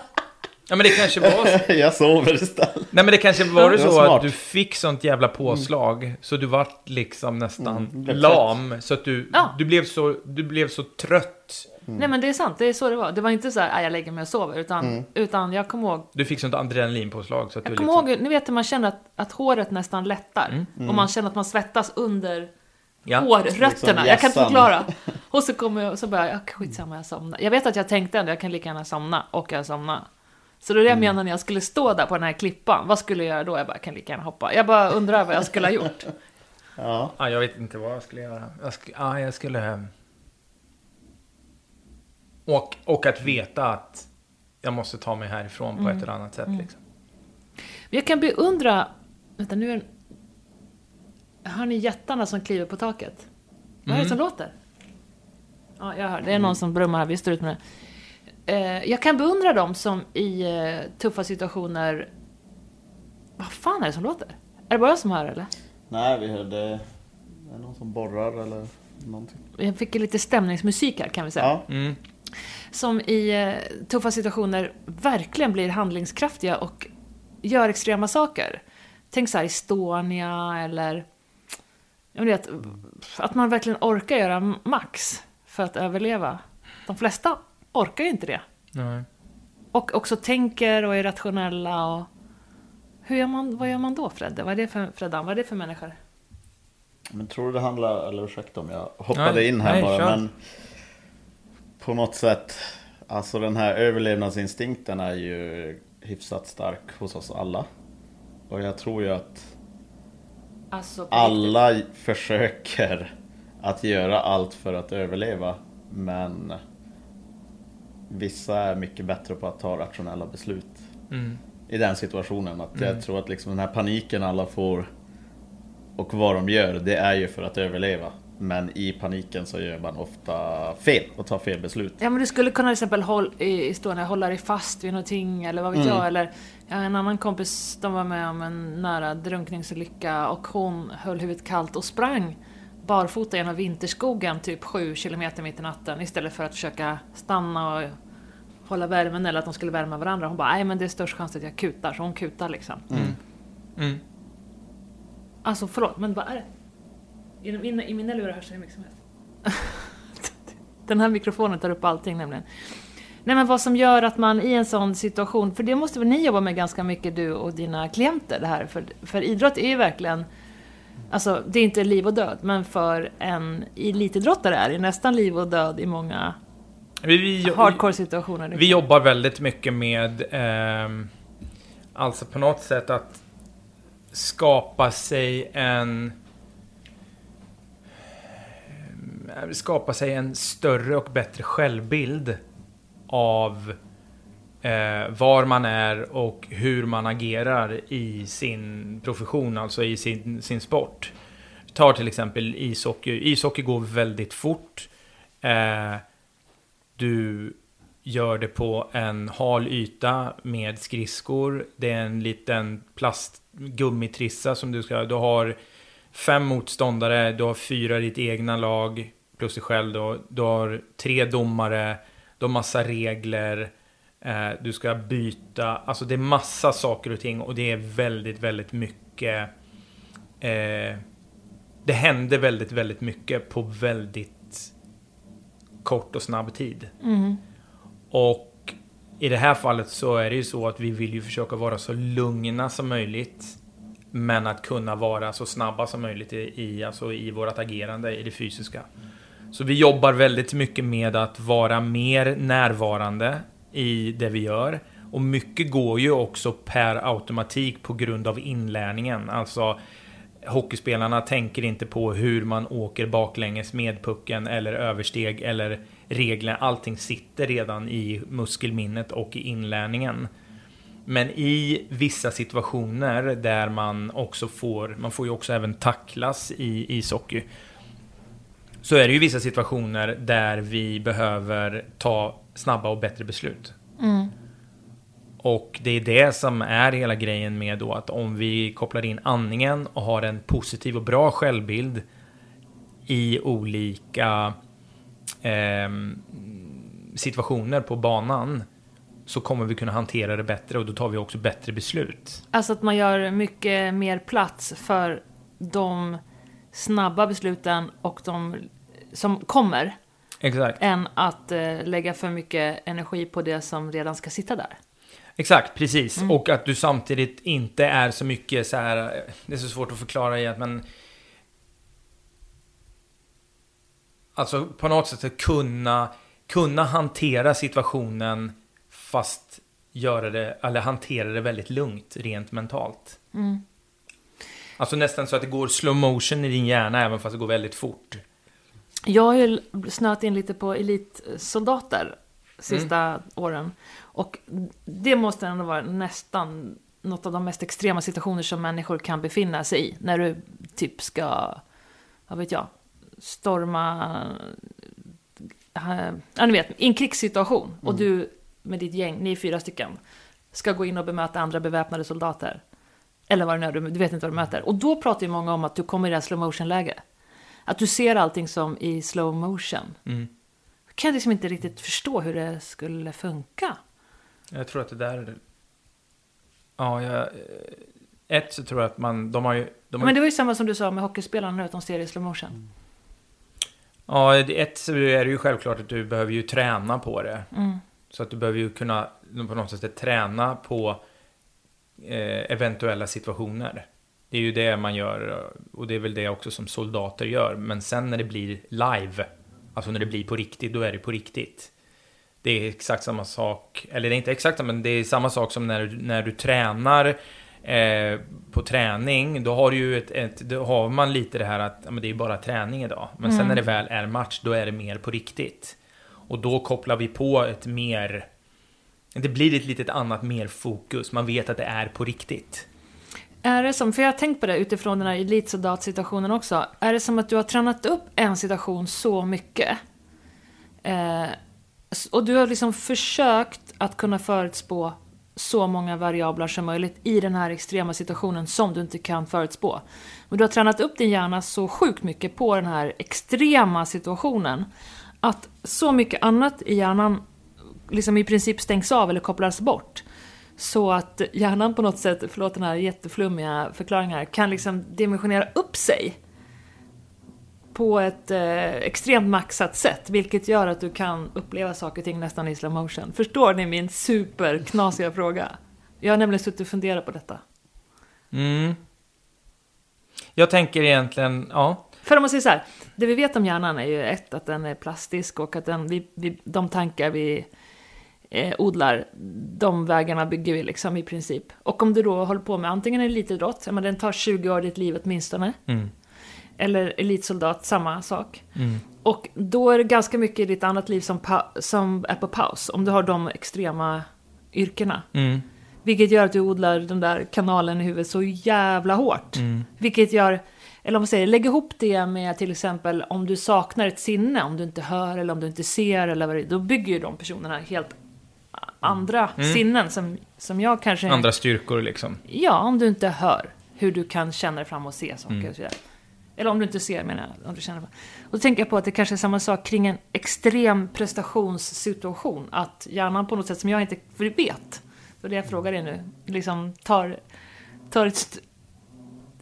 Ja, men det kanske var... jag sover istället. Nej, men det kanske var det Det var så att du fick sånt jävla påslag, så du vart liksom nästan Mm, lam, så att du, Ja. du, blev så, du blev så trött. Nej men det är sant, det är så det var. Det var inte så här, "Aj, jag lägger mig och sover, utan, utan jag kommer ihåg Du fick sånt adrenalinpåslag, så att Jag du kommer liksom... ihåg, ni vet hur man känner att, att håret nästan lättar. Och man känner att man svettas under Ja. hårrötterna. Liksom jag kan inte förklara. Och så kommer jag och så börjar jag, "Ja, skitsamma jag somnar. Jag vet att jag tänkte ändå, jag kan lika gärna somna. Och jag somnade. Så det är det jag menar när jag skulle stå där på den här klippan. Vad skulle jag göra då? Jag bara, kan lika gärna hoppa. Jag bara undrar vad jag skulle ha gjort. Ja. Ja, jag vet inte vad jag skulle göra. Jag, sk ja, jag skulle... eh, Och, och att veta att jag måste ta mig härifrån på ett eller annat sätt. Liksom. Jag kan beundra... Vänta, nu är. Hör ni jättarna som kliver på taket? Vad är det som låter? Ja, jag hör. Det är någon som brummar här. Vi står ut med det. Eh, jag kan beundra dem som i eh, tuffa situationer... Vad fan är det som låter? Är det bara jag som hör eller? Nej, vi hörde... Det är någon som borrar eller någonting. Jag fick lite stämningsmusik här kan vi säga. Ja, Mm. Som i eh, tuffa situationer verkligen blir handlingskraftiga och gör extrema saker. Tänk så här Estonia eller... Jag vet, att man verkligen orkar göra max för att överleva. De flesta orkar ju inte det. Nej. Och också tänker och är rationella och... Hur gör man, vad gör man då Fredde? Vad är det för, Freddan, vad är det för människor? men tror du det handlar... Eller ursäkta om jag hoppade Nej, in här nej, bara, kör. men... På något sätt... Alltså den här överlevnadsinstinkten är ju hyfsat stark hos oss alla. Och jag tror ju att Alltså, alla försöker att göra allt för att överleva. Men vissa är mycket bättre på att ta rationella beslut Mm. i den situationen. Att Jag tror att liksom den här paniken alla får och vad de gör, det är ju för att överleva. Men i paniken så gör man ofta fel och tar fel beslut. Ja men du skulle kunna till exempel håll, i Estonia hålla dig fast vid någonting eller vad vet jag eller en annan kompis de var med om en nära drunkningsolycka och hon höll huvudet kallt och sprang barfota genom vinterskogen typ sju kilometer mitt i natten istället för att försöka stanna och hålla värmen eller att de skulle värma varandra. Hon bara, nej men det är störst chans att jag kutar, så hon kutar liksom. Mm. Alltså förlåt, men vad är det? I, mina- I mina lurar hörs det hur mycket som helst. Den här mikrofonen tar upp allting nämligen. Nej men vad som gör att man i en sån situation, för det måste väl ni jobba med ganska mycket du och dina klienter det här, för, för idrott är ju verkligen Alltså, det är inte liv och död, men för en elitidrottare är det nästan liv och död i många Vi, vi, hardcore-situationer. liksom. Vi jobbar väldigt mycket med, ehm, alltså på något sätt att skapa sig en eh, skapa sig en större och bättre självbild av eh, var man är och hur man agerar i sin profession, alltså i sin, sin sport. Tar till exempel ishockey. Ishockey går väldigt fort. Eh, du gör det på en hal yta med skridskor. Det är en liten plastgummitrissa som du ska... Du har fem motståndare, du har fyra i ditt egna lag, plus dig själv då. Du har tre domare, du har massa regler. Eh, du ska byta, alltså det är massa saker och ting och det är väldigt, väldigt mycket... Eh, det händer väldigt, väldigt mycket på väldigt kort och snabb tid. Och i det här fallet så är det ju så att vi vill ju försöka vara så lugna som möjligt. Men att kunna vara så snabba som möjligt i, i, alltså i vårt agerande i det fysiska. Så vi jobbar väldigt mycket med att vara mer närvarande i det vi gör. Och mycket går ju också per automatik på grund av inlärningen. Alltså hockeyspelarna tänker inte på hur man åker baklänges med pucken eller översteg eller regler. Allting sitter redan i muskelminnet och i inlärningen. Men i vissa situationer där man också får, man får ju också även tacklas i ishockey. Så är det ju vissa situationer där vi behöver ta snabba och bättre beslut. Och det är det som är hela grejen med då att om vi kopplar in andningen och har en positiv och bra självbild i olika ehm, situationer på banan så kommer vi kunna hantera det bättre och då tar vi också bättre beslut. Alltså att man gör mycket mer plats för de snabba besluten och de som kommer. Exakt. Än att eh, lägga för mycket energi på det som redan ska sitta där. Exakt, precis. Och att du samtidigt inte är så mycket så här, eh, det är så svårt att förklara i att men Alltså på något sätt att kunna, kunna hantera situationen fast göra det, eller hantera det väldigt lugnt rent mentalt. Alltså nästan så att det går slow motion i din hjärna även fast det går väldigt fort. Jag har ju snöat in lite på elitsoldater sista åren. Och det måste ändå vara nästan något av de mest extrema situationer som människor kan befinna sig i. När du typ ska, vad vet jag, storma, eh, ja ni vet, i en krigssituation. Och du med ditt gäng, ni är fyra stycken, ska gå in och bemöta andra beväpnade soldater. Eller vad det nu är, du du vet inte vad du möter. Och då pratar ju många om att du kommer i det här slow motion-läge. Att du ser allting som i slow motion. Mm. Jag kan liksom inte riktigt förstå hur det skulle funka. Jag tror att det där... Ja, jag... Ett så tror jag att man... De har ju... De har, Men det var ju samma som du sa med hockeyspelarna nu, att de ser det i slow motion. Ja, det- ett så är det ju självklart att du behöver ju träna på det. Mm. Så att du behöver ju kunna på något sätt träna på eh, eventuella situationer. Det är ju det man gör och det är väl det också som soldater gör. Men sen när det blir live, alltså när det blir på riktigt, då är det på riktigt. Det är exakt samma sak, eller det är inte exakt men det är samma sak som när, när du tränar eh, på träning. Då har, ju ett, ett, då har man lite det här att ja, det är bara träning idag. Men sen när det väl är match, då är det mer på riktigt. Och då kopplar vi på ett mer... Det blir ett litet annat mer fokus. Man vet att det är på riktigt. Är det som, för jag har tänkt på det utifrån den här elitsoldatsituationen också. Är det som att du har tränat upp en situation så mycket? Eh, och du har liksom försökt att kunna förutspå så många variabler som möjligt i den här extrema situationen som du inte kan förutspå. Men du har tränat upp din hjärna så sjukt mycket på den här extrema situationen att så mycket annat i hjärnan liksom i princip stängs av eller kopplas bort. Så att hjärnan på något sätt, förlåt den här jätteflummiga förklaringen här, kan liksom dimensionera upp sig på ett eh, extremt maxat sätt, vilket gör att du kan uppleva saker och ting nästan i slow motion. Förstår ni min superknasiga fråga? Jag har nämligen suttit och funderat på detta. Mm. Jag tänker egentligen, ja. För om man säger så här, det vi vet om hjärnan är ju ett, att den är plastisk och att den, vi, vi, de tankar vi eh, odlar, de vägarna bygger vi liksom i princip. Och om du då håller på med antingen elitidrott, men den tar 20 år i ditt liv åtminstone, Mm. eller elitsoldat, samma sak. Och då är det ganska mycket i ditt annat liv som, som är på paus, om du har de extrema yrkena. Mm. Vilket gör att du odlar den där kanalen i huvudet så jävla hårt. Mm. Vilket gör, eller om man säger, lägg ihop det med till exempel om du saknar ett sinne, om du inte hör eller om du inte ser eller vad det är, då bygger ju de personerna helt andra sinnen som, som jag kanske... Andra styrkor liksom. Ja, om du inte hör hur du kan känna dig fram och se saker Mm. och så vidare. Eller om du inte ser, menar jag. Om du känner. Och då tänker jag på att det kanske är samma sak kring en extrem prestationssituation. Att hjärnan på något sätt som jag inte vet, det är det jag frågar dig nu, liksom tar, tar ett...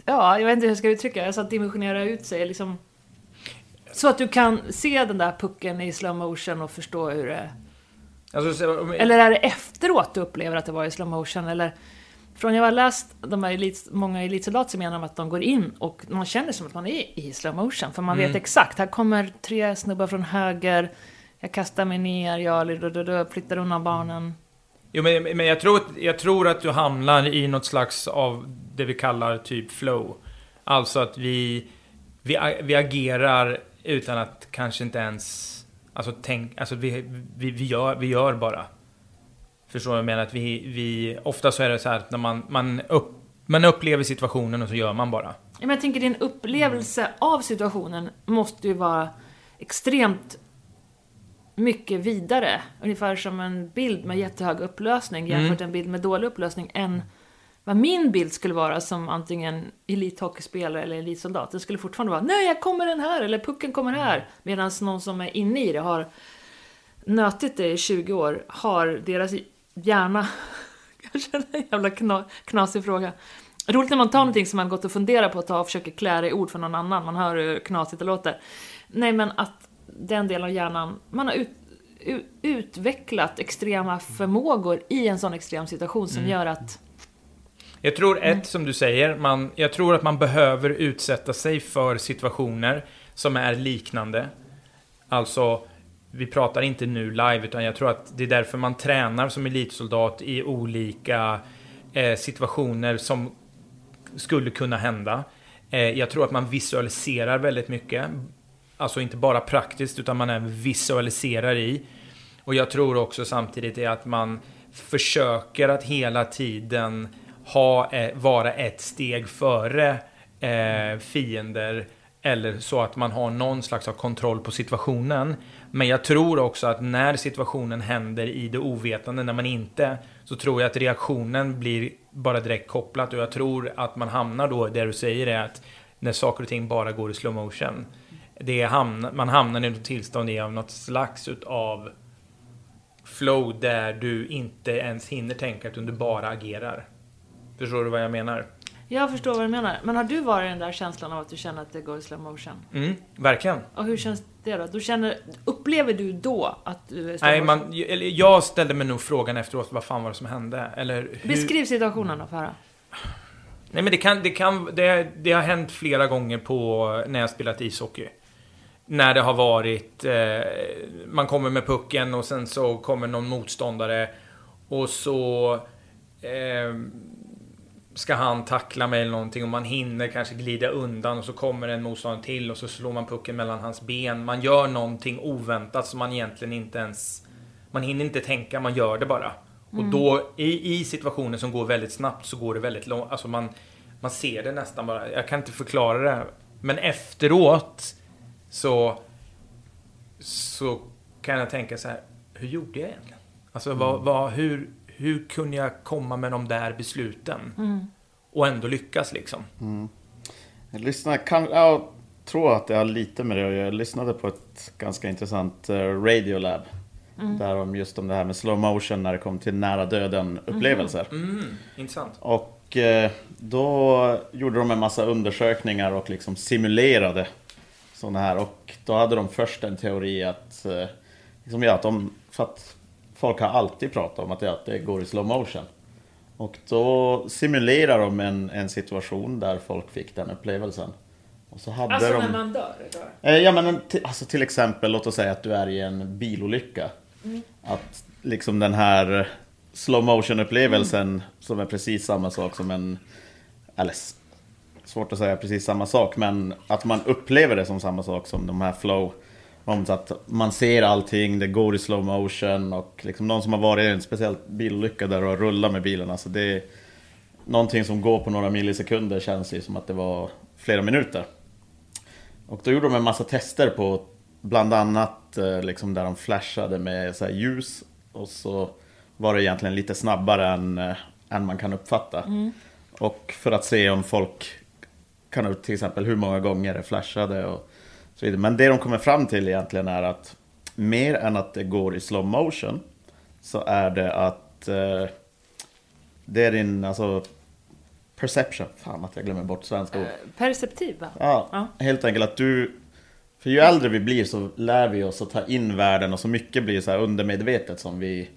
Ja, jag vet inte hur jag ska uttrycka det. Alltså att dimensionera ut sig, liksom... Så att du kan se den där pucken i slow motion och förstå hur det... Alltså, så, om- Eller är det efteråt du upplever att det var i slow motion? Eller från jag har läst de här elit, många elitsoldater så menar att de går in och man känner som att man är i slow motion. För man vet exakt, här kommer tre snubbar från höger, jag kastar mig ner, jag du, du, du, flyttar undan barnen. Jo, men, men jag, tror, att- jag tror att du hamnar i något slags av det vi kallar typ flow. Alltså att vi, vi, vi agerar utan att kanske inte ens... Alltså, tänk, alltså vi, vi, vi, gör, vi gör bara. Förstår du vad jag menar? Att vi, vi, ofta så är det så här att när man, man, upp, man upplever situationen och så gör man bara. Ja, men jag tänker din upplevelse av situationen måste ju vara extremt mycket vidare. Ungefär som en bild med jättehög upplösning jämfört med en bild med dålig upplösning än vad min bild skulle vara som antingen elithockeyspelare eller elitsoldat. Det skulle fortfarande vara nej, jag kommer den här eller pucken kommer här. Medan någon som är inne i det har nötit det i 20 år har deras hjärna Kanske en jävla kna, knasig fråga. Roligt när man tar någonting som man gått och funderat på att ta och försöker klä det i ord för någon annan. Man hör hur knasigt det låter. Nej, men att den delen av hjärnan, man har ut, utvecklat extrema förmågor i en sån extrem situation som gör att... Jag tror ett, som du säger, man, jag tror att man behöver utsätta sig för situationer som är liknande. Alltså, vi pratar inte nu live, utan jag tror att det är därför man tränar som elitsoldat i olika eh, situationer som skulle kunna hända. Eh, jag tror att man visualiserar väldigt mycket. Alltså inte bara praktiskt, utan man även visualiserar i. Och jag tror också samtidigt är att man försöker att hela tiden ha, eh, vara ett steg före eh, fiender. Eller så att man har någon slags av kontroll på situationen. Men jag tror också att när situationen händer i det ovetande, när man inte, så tror jag att reaktionen blir bara direkt kopplat. Och jag tror att man hamnar då, det du säger är att när saker och ting bara går i slow motion. Det är hamna, man hamnar i något tillstånd i av något slags utav flow där du inte ens hinner tänka utan du bara agerar. Förstår du vad jag menar? Jag förstår vad du menar. Men har du varit i den där känslan av att du känner att det går i slow motion? Mm, verkligen. Och hur känns det då? Du känner, upplever du då att du är i slow Nej, motion? man, jag ställde mig nog frågan efteråt, vad fan var det som hände? Eller hur, Beskriv situationen då för höra. Nej men det kan, det kan, det, det har hänt flera gånger på när jag spelat ishockey. När det har varit, eh, man kommer med pucken och sen så kommer någon motståndare och så eh, ska han tackla mig eller någonting och man hinner kanske glida undan och så kommer en motståndare till och så slår man pucken mellan hans ben. Man gör någonting oväntat som man egentligen inte ens, man hinner inte tänka, man gör det bara. Och då i, i situationer som går väldigt snabbt så går det väldigt långt. Alltså man, man ser det nästan bara. Jag kan inte förklara det. Men efteråt så, så kan jag tänka så här. Hur gjorde jag egentligen? Alltså vad, vad, hur, hur kunde jag komma med de där besluten? Och ändå lyckas liksom. Jag lyssnar, kan, jag tror att det har lite med det att göra. Jag lyssnade på ett ganska intressant uh, Radiolab. Där om just om det här med slow motion när det kom till nära döden upplevelser. Mm, intressant. Och eh, då gjorde de en massa undersökningar och liksom simulerade sådana här. Och då hade de först en teori att, eh, liksom ja, att de, för att folk har alltid pratat om att, ja, att det går i slow motion. Och då simulerar de en, en situation där folk fick den upplevelsen. Och så hade Alltså de... när man dör? Då. Eh, Ja men alltså till exempel, låt oss säga att du är i en bilolycka. Att liksom den här slow motion upplevelsen som är precis samma sak som en... Eller svårt att säga precis samma sak, men att man upplever det som samma sak som de här flow. Om så att man ser allting, det går i slow motion och liksom någon som har varit i en speciell bilolycka där och rullar med bilen. Alltså det är någonting som går på några millisekunder känns ju som att det var flera minuter. Och då gjorde de en massa tester på bland annat eh, liksom där de flashade med så ljus och så var det egentligen lite snabbare än, eh, än man kan uppfatta. Och för att se om folk kan till exempel hur många gånger det flashade och så. Men det de kommer fram till egentligen är att mer än att det går i slow motion så är det att eh, det är din alltså perception. Fan att jag glömmer bort svenska ord. Perceptiv va? Ja, Ja. helt enkelt att du... För ju äldre vi blir så lär vi oss att ta in världen och så mycket blir så här undermedvetet som vi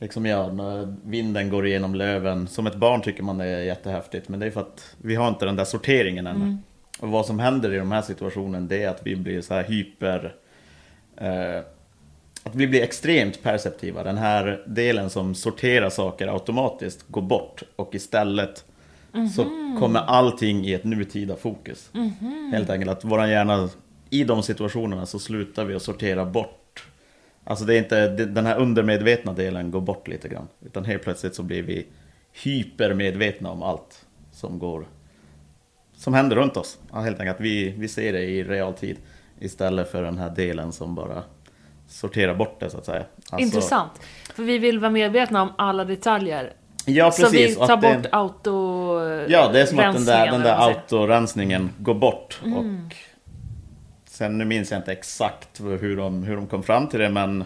liksom gör när vinden går igenom löven. Som ett barn tycker man det är jättehäftigt men det är för att vi har inte den där sorteringen ännu. Och vad som händer i de här situationerna det är att vi blir så här hyper... Eh, att vi blir extremt perceptiva. Den här delen som sorterar saker automatiskt går bort och istället så kommer allting i ett nutida fokus. Helt enkelt att våran hjärna, i de situationerna så slutar vi att sortera bort Alltså det är inte, den här undermedvetna delen går bort lite grann. Utan helt plötsligt så blir vi hypermedvetna om allt som går som händer runt oss. Ja, helt enkelt, vi, vi ser det i realtid istället för den här delen som bara sorterar bort det så att säga. Alltså- Intressant. För vi vill vara medvetna om alla detaljer. Ja, Så precis. vi och tar att det- bort auto... Ja, det är som att den där, den där autorensningen går bort. Mm. Och sen, nu minns jag inte exakt hur de, hur de kom fram till det, men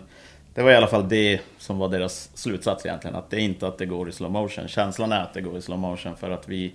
det var i alla fall det som var deras slutsats egentligen. Att det är inte att det går i slow motion. Känslan är att det går i slow motion för att vi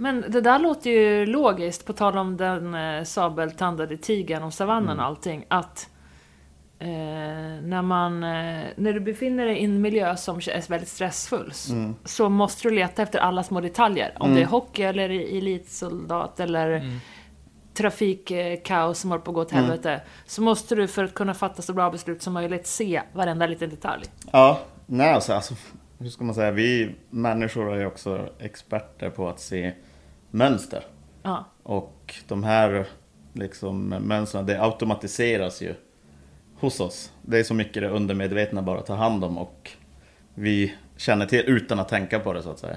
Men det där låter ju logiskt, på tal om den eh, sabeltandade tigern och savannen Mm. och allting, att eh, när, man, eh, när du befinner dig i en miljö som är väldigt stressfull Mm. så måste du leta efter alla små detaljer. Om Mm. det är hockey eller elitsoldat eller trafikkaos som håller på att gå till Mm. helvete. Så måste du för att kunna fatta så bra beslut som möjligt se varenda liten detalj. Ja, nej alltså, alltså hur ska man säga, vi människor är ju också experter på att se mönster. Ja. Och de här liksom mönstren, det automatiseras ju hos oss. Det är så mycket det undermedvetna bara tar hand om och vi känner till utan att tänka på det så att säga.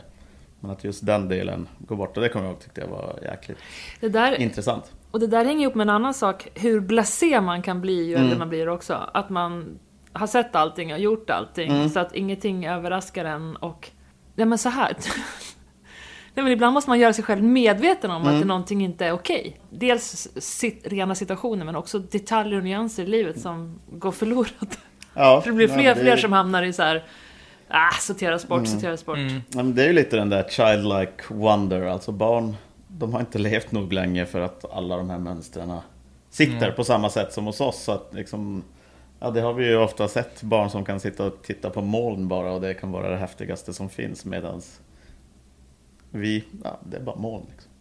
Men att just den delen går bort och det kommer jag ihåg tyckte jag var jäkligt Det där, intressant. Och det där hänger ihop med en annan sak, hur blasé man kan bli ju Mm. äldre man blir också. Att man har sett allting och gjort allting, Mm. så att ingenting överraskar en och... Nej men så här. Nej men ibland måste man göra sig själv medveten om Mm. att det någonting inte är okej. Dels sit, rena situationer men också detaljer och nyanser i livet som går förlorat. Ja, För det blir fler och det- fler som hamnar i så här... Ah, sortera bort, Mm. sortera bort. Ja, men det är ju lite den där childlike wonder, alltså barn, de har inte levt nog länge för att alla de här mönstren sitter Mm. på samma sätt som hos oss. Så att liksom, ja, det har vi ju ofta sett, barn som kan sitta och titta på moln bara och det kan vara det häftigaste som finns medans vi, ja, det är bara moln. Liksom.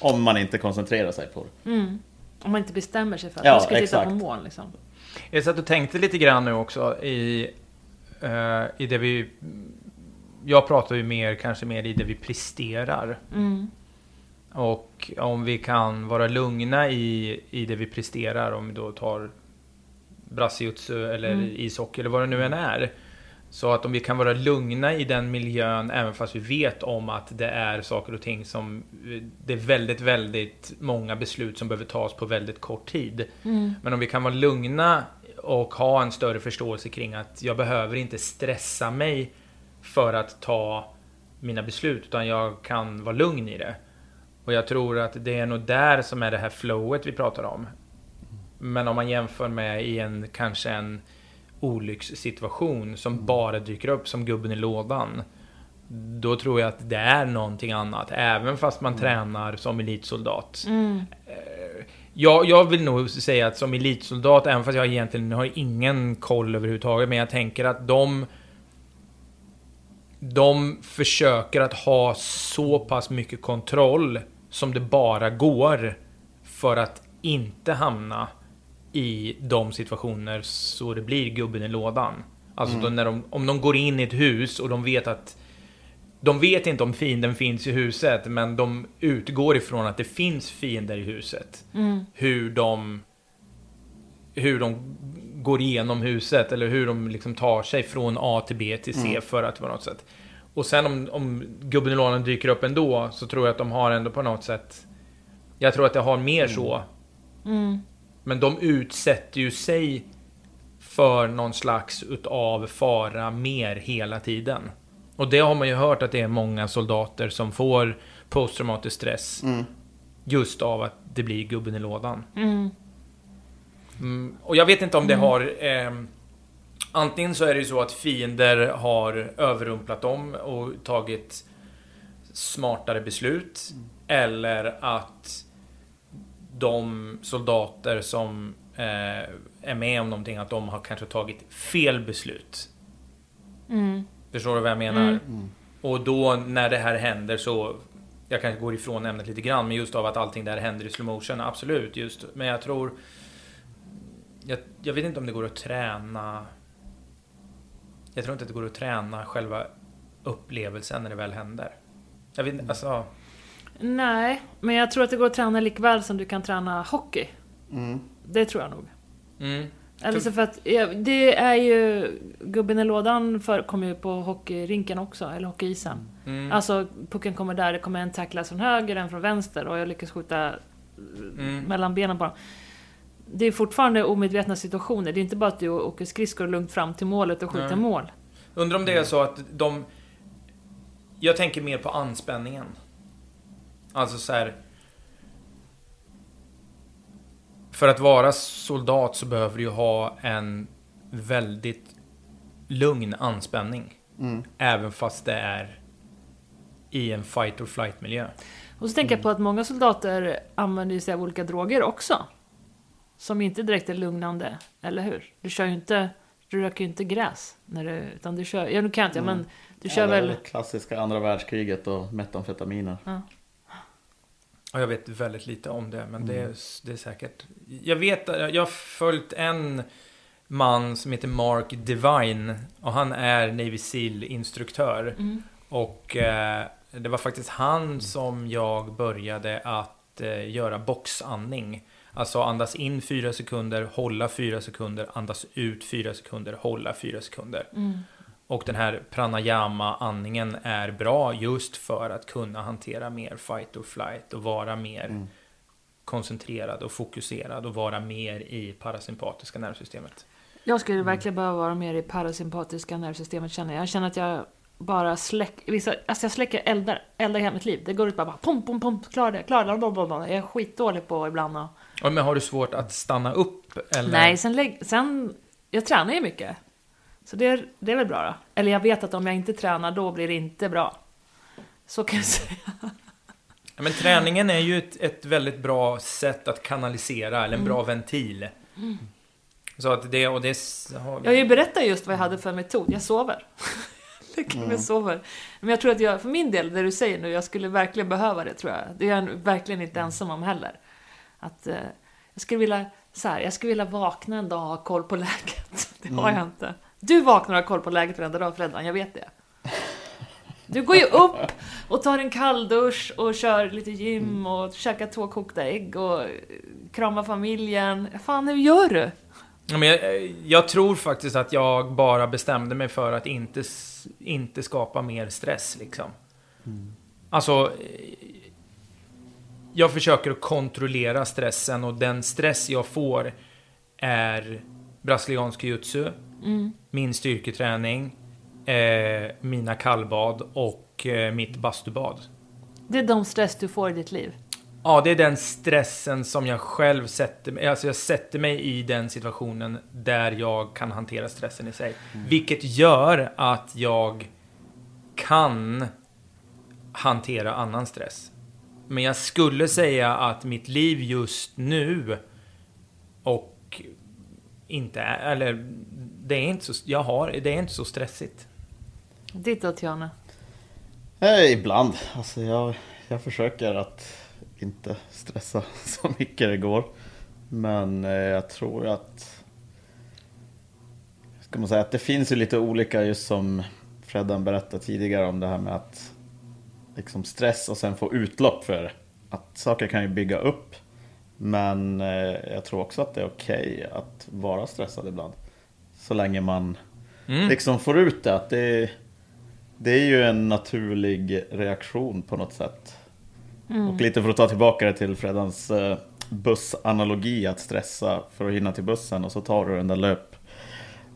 Om man inte koncentrerar sig på det. Mm. Om man inte bestämmer sig för att Ja, man ska titta exakt. på moln liksom. Jag satt och tänkte lite grann nu också i, eh, i det vi... Jag pratar ju mer, kanske mer i det vi presterar. Mm. Och om vi kan vara lugna i, i det vi presterar, om vi då tar brassejutsu eller Mm. ishockey eller vad det nu än är. Så att om vi kan vara lugna i den miljön, även fast vi vet om att det är saker och ting som... Det är väldigt, väldigt många beslut som behöver tas på väldigt kort tid. Mm. Men om vi kan vara lugna och ha en större förståelse kring att jag behöver inte stressa mig för att ta mina beslut, utan jag kan vara lugn i det. Och jag tror att det är nog där som är det här flowet vi pratar om. Men om man jämför med i en kanske en olyckssituation som bara dyker upp som gubben i lådan. Då tror jag att det är någonting annat, även fast man tränar som elitsoldat. Mm. Jag, jag vill nog säga att som elitsoldat, även fast jag egentligen har ingen koll överhuvudtaget, men jag tänker att de de försöker att ha så pass mycket kontroll som det bara går för att inte hamna i de situationer så det blir gubben i lådan. Alltså Mm. då när de, om de går in i ett hus och de vet att de vet inte om fienden finns i huset, men de utgår ifrån att det finns fiender i huset. Mm. Hur de hur de går igenom huset eller hur de liksom tar sig från A till B till C Mm. för att på något sätt. Och sen om, om gubben i lådan dyker upp ändå, så tror jag att de har ändå på något sätt... Jag tror att det har mer så. Mm. Men de utsätter ju sig för någon slags utav fara mer hela tiden. Och det har man ju hört att det är många soldater som får posttraumatisk stress. Just av att det blir gubben i lådan. Mm. Mm, och jag vet inte om det har... ehm, antingen så är det ju så att fiender har överrumplat dem och tagit smartare beslut. Eller att de soldater som eh, är med om någonting, att de har kanske tagit fel beslut. Mm. Förstår du vad jag menar? Och då när det här händer så jag kanske går ifrån ämnet lite grann, men just av att allting där händer i slow motion, absolut. Just, men jag tror... Jag, jag vet inte om det går att träna... Jag tror inte att det går att träna själva upplevelsen när det väl händer. Jag vet inte, alltså... Nej, men jag tror att det går att träna likväl som du kan träna hockey. Det tror jag nog. Mm. Eller så för att, ja, det är ju, gubben i lådan förekommer ju på hockeyrinken också, eller hockeyisen. Mm. Alltså pucken kommer där, det kommer en tacklas från höger, en från vänster och jag lyckas skjuta Mm. mellan benen på dem. Det är fortfarande omedvetna situationer, det är inte bara att du åker skridskor lugnt fram till målet och skjuter Nej. mål. Undrar om det är så att de... Jag tänker mer på anspänningen. Alltså så här. För att vara soldat så behöver du ju ha en väldigt lugn anspänning. Även fast det är i en fight or flight miljö. Och så tänker jag på att många soldater använder ju sig av olika droger också. Som inte direkt är lugnande, eller hur? Du kör ju inte, du röker ju inte gräs. När du, utan du kör, ja nu kan jag inte, men du kör Eller väl... Klassiska andra världskriget och metamfetaminer. Ja, jag vet väldigt lite om det, men det, är, det är säkert... Jag vet, jag har följt en man som heter Mark Devine och han är Navy Seal-instruktör. Och eh, det var faktiskt han som jag började att eh, göra boxandning. Alltså andas in fyra sekunder, hålla fyra sekunder, andas ut fyra sekunder, hålla fyra sekunder. Och den här pranayama-andningen är bra just för att kunna hantera mer fight or flight och vara mer koncentrerad och fokuserad och vara mer i parasympatiska nervsystemet. Jag skulle verkligen behöva vara mer i parasympatiska nervsystemet känner jag. Jag känner att jag bara släcker, vissa, alltså jag släcker eldar, eldar hela mitt liv. Det går ut bara, bara pom, pom, pom, klar det, klar det, blablabla. Jag är skitdålig på ibland och... Ja, Men har du svårt att stanna upp? Eller? Nej, sen, lägg, sen, jag tränar ju mycket. Så det, är- det är väl bra då. Eller jag vet att om jag inte tränar, då blir det inte bra. Så kan jag säga. Ja, Men träningen är ju ett, ett väldigt bra sätt att kanalisera, eller en bra ventil. Så att det, och det... har- Jag har ju berättat just vad jag hade för metod. Jag sover. Mig och sover. Men jag tror att jag, för min del, det du säger nu, jag skulle verkligen behöva det tror jag. Det är jag verkligen inte ensam om heller. Att eh, jag skulle vilja, så här, jag skulle vilja vakna en dag och ha koll på läget. Det har jag inte. Du vaknar och har koll på läget varenda dag Freddan, jag vet det. Du går ju upp och tar en kalldusch och kör lite gym och käkar två kokta ägg och kramar familjen. Fan, hur gör du? Ja, men jag, jag tror faktiskt att jag bara bestämde mig för att inte, inte skapa mer stress liksom. Alltså, eh, jag försöker att kontrollera stressen och den stress jag får är brasiliansk jiu-jitsu, min styrketräning, eh, mina kallbad och eh, mitt bastubad. Det är de stress du får i ditt liv. Ja, det är den stressen som jag själv sätter mig Alltså jag sätter mig i den situationen där jag kan hantera stressen i sig. Vilket gör att jag kan hantera annan stress. Men jag skulle säga att mitt liv just nu och inte är, eller det är inte så, jag har, det är inte så stressigt. Ditt då, Tiana? Eh, ibland. Alltså jag, jag försöker att inte stressa så mycket det går. Men eh, jag tror att... Ska man säga att det finns ju lite olika just som Freddan berättade tidigare om det här med att liksom stress och sen få utlopp för. Att saker kan ju bygga upp. Men eh, jag tror också att det är okej att vara stressad ibland. Så länge man Mm. liksom får ut det. Att det det är ju en naturlig reaktion på något sätt. Mm. Och lite för att ta tillbaka det till Freddans eh, bussanalogi, att stressa för att hinna till bussen och så tar du den där löp,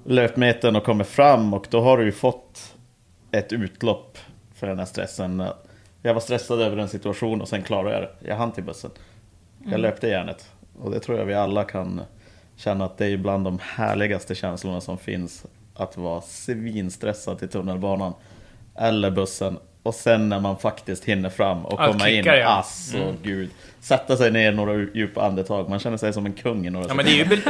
löpmetern och kommer fram och då har du ju fått ett utlopp för den här stressen. Jag var stressad över en situation och sen klarade jag det. Jag hann till bussen. Jag Mm. löpte järnet. Och det tror jag vi alla kan känna att det är bland de härligaste känslorna som finns. Att vara svinstressad till tunnelbanan eller bussen. Och sen när man faktiskt hinner fram och komma in. ja. Alltså Mm. gud. Sätta sig ner några djupa andetag. Man känner sig som en kung i några Ja, men det är ju,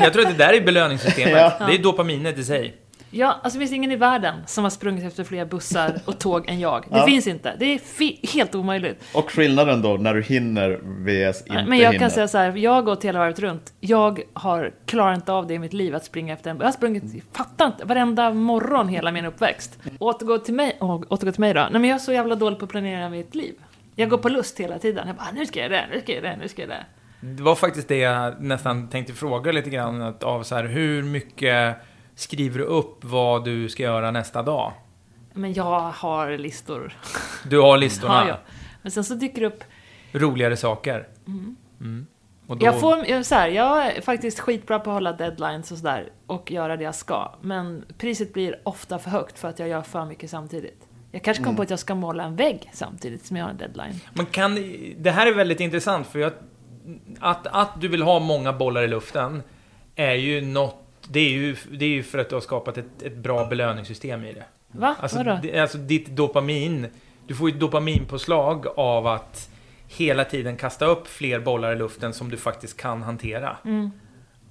jag tror att det där är belöningssystemet. Ja. Det är dopaminet i sig. Ja, alltså det finns ingen i världen som har sprungit efter fler bussar och tåg än jag. Det Ja. finns inte. Det är helt omöjligt. Och skillnaden då när du hinner vs inte Men jag hinner. kan säga så här, jag har gått hela varvet runt. Jag har klarat inte av det i mitt liv att springa efter en Jag har sprungit, fattar inte, varenda morgon hela min uppväxt. Återgå till mig, åh, återgå till mig då. Nej men jag är så jävla dålig på att planera mitt liv. Jag går på lust hela tiden. Jag bara, nu ska jag det, nu ska jag det, nu ska jag det. Det var faktiskt det jag nästan tänkte fråga lite grann att av så här, hur mycket skriver du upp vad du ska göra nästa dag? Men jag har listor. Du har listorna, Har jag. Men sen så dyker det upp roligare saker. Mm. Mm. Och då, Jag, får, jag, så här, jag är faktiskt skitbra på att hålla deadlines och sådär och göra det jag ska. Men priset blir ofta för högt för att jag gör för mycket samtidigt. Jag kanske kom Mm. på att jag ska måla en vägg samtidigt som jag har en deadline. Man kan, det här är väldigt intressant för jag, att, att du vill ha många bollar i luften är ju något, det är ju, det är ju för att du har skapat ett, ett bra belöningssystem i det. Va? Alltså, Vadå? det- alltså ditt dopamin, du får ju ett dopaminpåslag av att hela tiden kasta upp fler bollar i luften som du faktiskt kan hantera. Mm.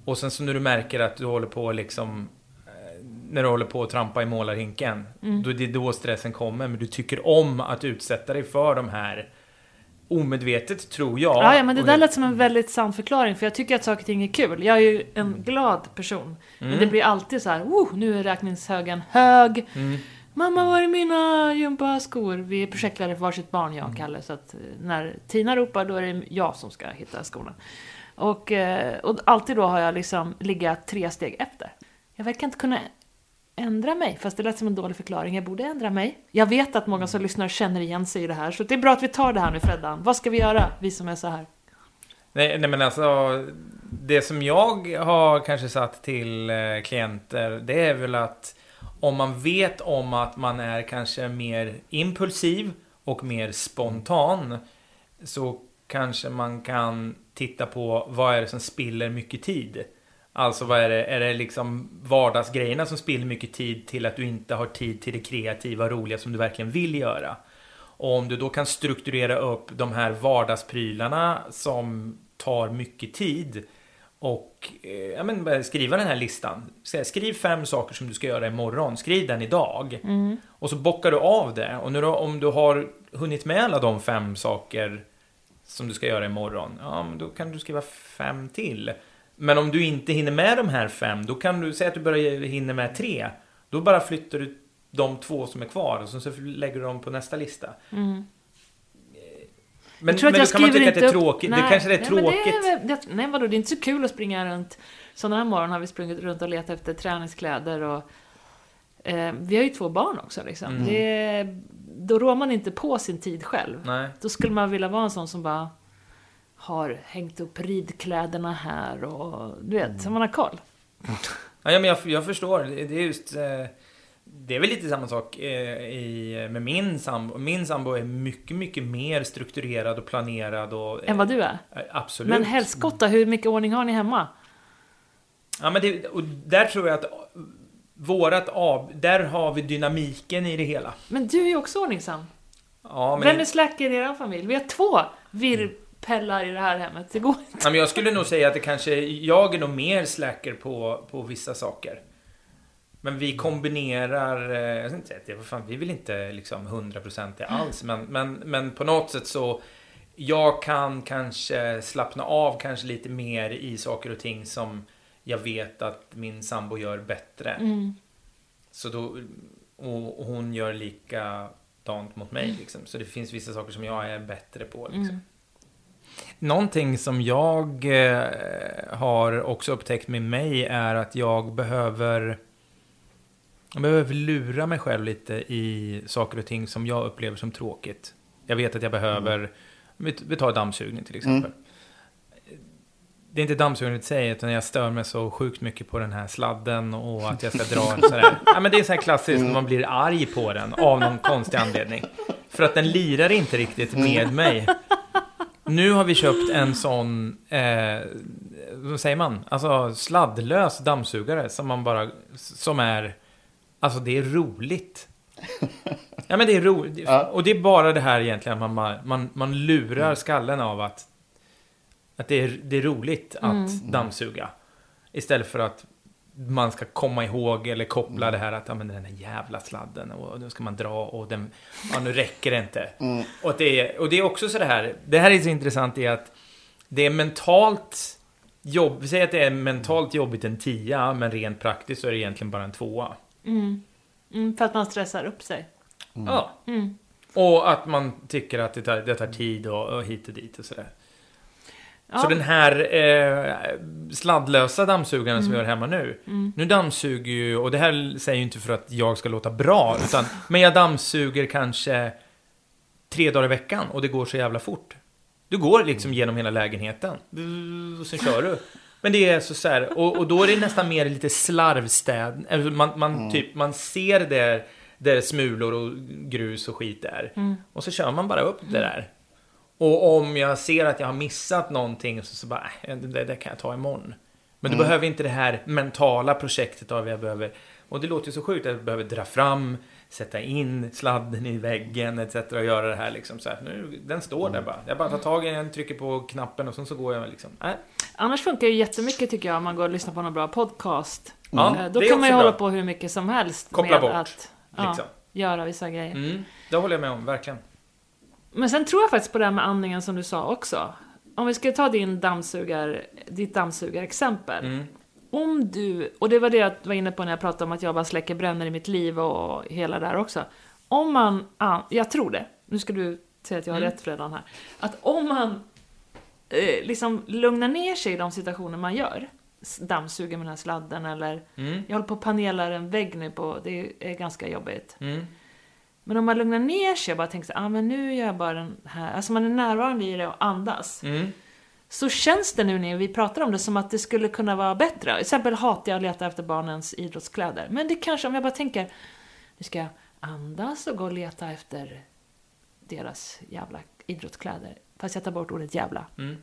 Och sen så när du märker att du håller på liksom eh, när du håller på att trampa i målarhinken, Mm. då är det då stressen kommer. Men du tycker om att utsätta dig för de här omedvetet, tror jag. Ja, ja, men det där lät som en väldigt sann förklaring, för jag tycker att saker och ting är kul. Jag är ju en glad person. Men Mm. det blir alltid så här, oh, nu är räkningshögen hög. Mm. Mamma, var är mina gympaskor? Vi är projektledare för varsitt barn, jag och Kalle. Så att eh, när Tina ropar, då är det jag som ska hitta skorna. Och, eh, och alltid då har jag liksom ligga tre steg efter. Jag verkar inte kunna ändra mig, fast det lät som en dålig förklaring. Jag borde ändra mig. Jag vet att många som lyssnar känner igen sig i det här, så det är bra att vi tar det här nu, Freddan. Vad ska vi göra, vi som är så här? Nej, nej men alltså, det som jag har kanske satt till eh, klienter, det är väl att om man vet om att man är kanske mer impulsiv och mer spontan, så kanske man kan titta på vad är det som spiller mycket tid. Alltså vad är det, är det liksom vardagsgrejerna som spiller mycket tid till att du inte har tid till det kreativa, roliga som du verkligen vill göra. Och om du då kan strukturera upp de här vardagsprylarna som tar mycket tid och eh, ja, men, skriva den här listan. Skriv fem saker som du ska göra imorgon. Skriv den idag. Mm. Och så bockar du av det. Och nu då, om du har hunnit med alla de fem saker som du ska göra imorgon, ja, men då kan du skriva fem till. Men om du inte hinner med de här fem, då kan du säga att du bara hinner med tre. Då bara flyttar du de två som är kvar och så lägger du dem på nästa lista. Mm. Men, Jag men jag då kan man tycka att det är tråkigt. Det Nej, kanske är nej, men tråkigt. Det är, väl- det, nej vadå, det är inte så kul att springa runt. Sådana här morgon har vi sprungit runt och letat efter träningskläder och eh, vi har ju två barn också liksom. Mm. Det, då rår man inte på sin tid själv. Nej. Då skulle man vilja vara en sån som bara har hängt upp ridkläderna här och du vet, så man har koll. Ja, men jag, jag förstår. Det är just... Eh, det är väl lite samma sak eh, i, med min sambo. Min sambo är mycket, mycket mer strukturerad och planerad och... Än vad du är. Eh, Absolut. Men helskotta, hur mycket ordning har ni hemma? Ja, men det, och där tror jag att vårat av... Där har vi dynamiken i det hela. Men du är ju också ordningsam. Ja, men, Vem är slacker i er familj? Vi har två virrpellar i det här hemmet. Det går inte. ja, men jag skulle nog säga att det kanske... Jag är nog mer slacker på, på vissa saker. Men vi kombinerar... eh, Jag ska inte säga det, fan, vi vill inte liksom 100% det alls. Men, men, men på något sätt så... Jag kan kanske slappna av kanske lite mer i saker och ting som jag vet att min sambo gör bättre. Mm. Så då, och, och hon gör likadant mot mig. Liksom. Så det finns vissa saker som jag är bättre på. Liksom. Mm. Någonting som jag eh, har också upptäckt med mig är att jag behöver Jag behöver lura mig själv lite i saker och ting som jag upplever som tråkigt. Jag vet att jag behöver, vi, vi tar dammsugning till exempel. Det är inte dammsugning i sig, utan jag stör mig så sjukt mycket på den här sladden och att jag ska dra sådär. Ja, men det är så här klassiskt, när man blir arg på den av någon konstig anledning. För att den lirar inte riktigt med mig. Nu har vi köpt en sån, eh, vad säger man? Alltså sladdlös dammsugare som man bara, som är, alltså det är roligt. Ja men det är roligt. Ja. Och det är bara det här egentligen, man, man- man, man lurar skallen av att, att det, är, det är roligt att dammsuga. Istället för att man ska komma ihåg eller koppla det här att ja, men den här jävla sladden och nu ska man dra och den, ja nu räcker det inte. Och, att det är, och det är också så det här, det här är så intressant i att det är mentalt jobb, vi säger att det är mentalt jobbigt en tia, men rent praktiskt så är det egentligen bara en tvåa. Mm, för att man stressar upp sig. Ja. Och att man tycker att det tar, det tar tid och, och hit och dit och sådär. Så den här eh, sladdlösa dammsugaren som vi har hemma nu. Nu dammsuger ju, och det här säger ju inte för att jag ska låta bra, utan, men jag dammsuger kanske tre dagar i veckan och det går så jävla fort. Du går liksom genom hela lägenheten och sen kör du. Men det är så, så här, och, och då är det nästan mer lite slarvstäd. Eller Man, man, typ, man ser där, där smulor och grus och skit är. Och så kör man bara upp det där. Och om jag ser att jag har missat någonting så, så bara, äh, det, det kan jag ta imorgon. Men du behöver inte det här mentala projektet av jag behöver, och det låter ju så sjukt att jag behöver dra fram, sätta in sladden i väggen etc. och göra det här liksom så här. Nu, den står där bara. Jag bara tar tag i den, trycker på knappen och sen så går jag liksom. Äh. Annars funkar det ju jättemycket tycker jag om man går och lyssnar på någon bra podcast. Ja, Eh, Då kan man ju också hålla bra. på hur mycket som helst Koppla med bort, att ja, liksom. göra vissa grejer. Mm, det håller jag med om, verkligen. Men sen tror jag faktiskt på det här med andningen som du sa också. Om vi ska ta din dammsugar, ditt dammsugarexempel. Mm. Om du, och det var det jag var inne på när jag pratade om att jag bara släcker brännor i mitt liv och hela där också. Om man, ja, jag tror det, nu ska du säga att jag har Mm. rätt Fredan här. Att om man eh, liksom lugnar ner sig i de situationer man gör, dammsuger med den här sladden eller Mm. jag håller på att panela en vägg nu på, det är ganska jobbigt. Mm. Men om man lugnar ner sig och bara tänker så ah, men nu gör jag bara den här, alltså man är närvarande i det och andas. Mm. Så känns det nu när vi pratar om det som att det skulle kunna vara bättre. Till exempel hatar jag att leta efter barnens idrottskläder. Men det kanske, om jag bara tänker, nu ska jag andas och gå och leta efter deras jävla idrottskläder. Fast jag tar bort ordet jävla. Mm.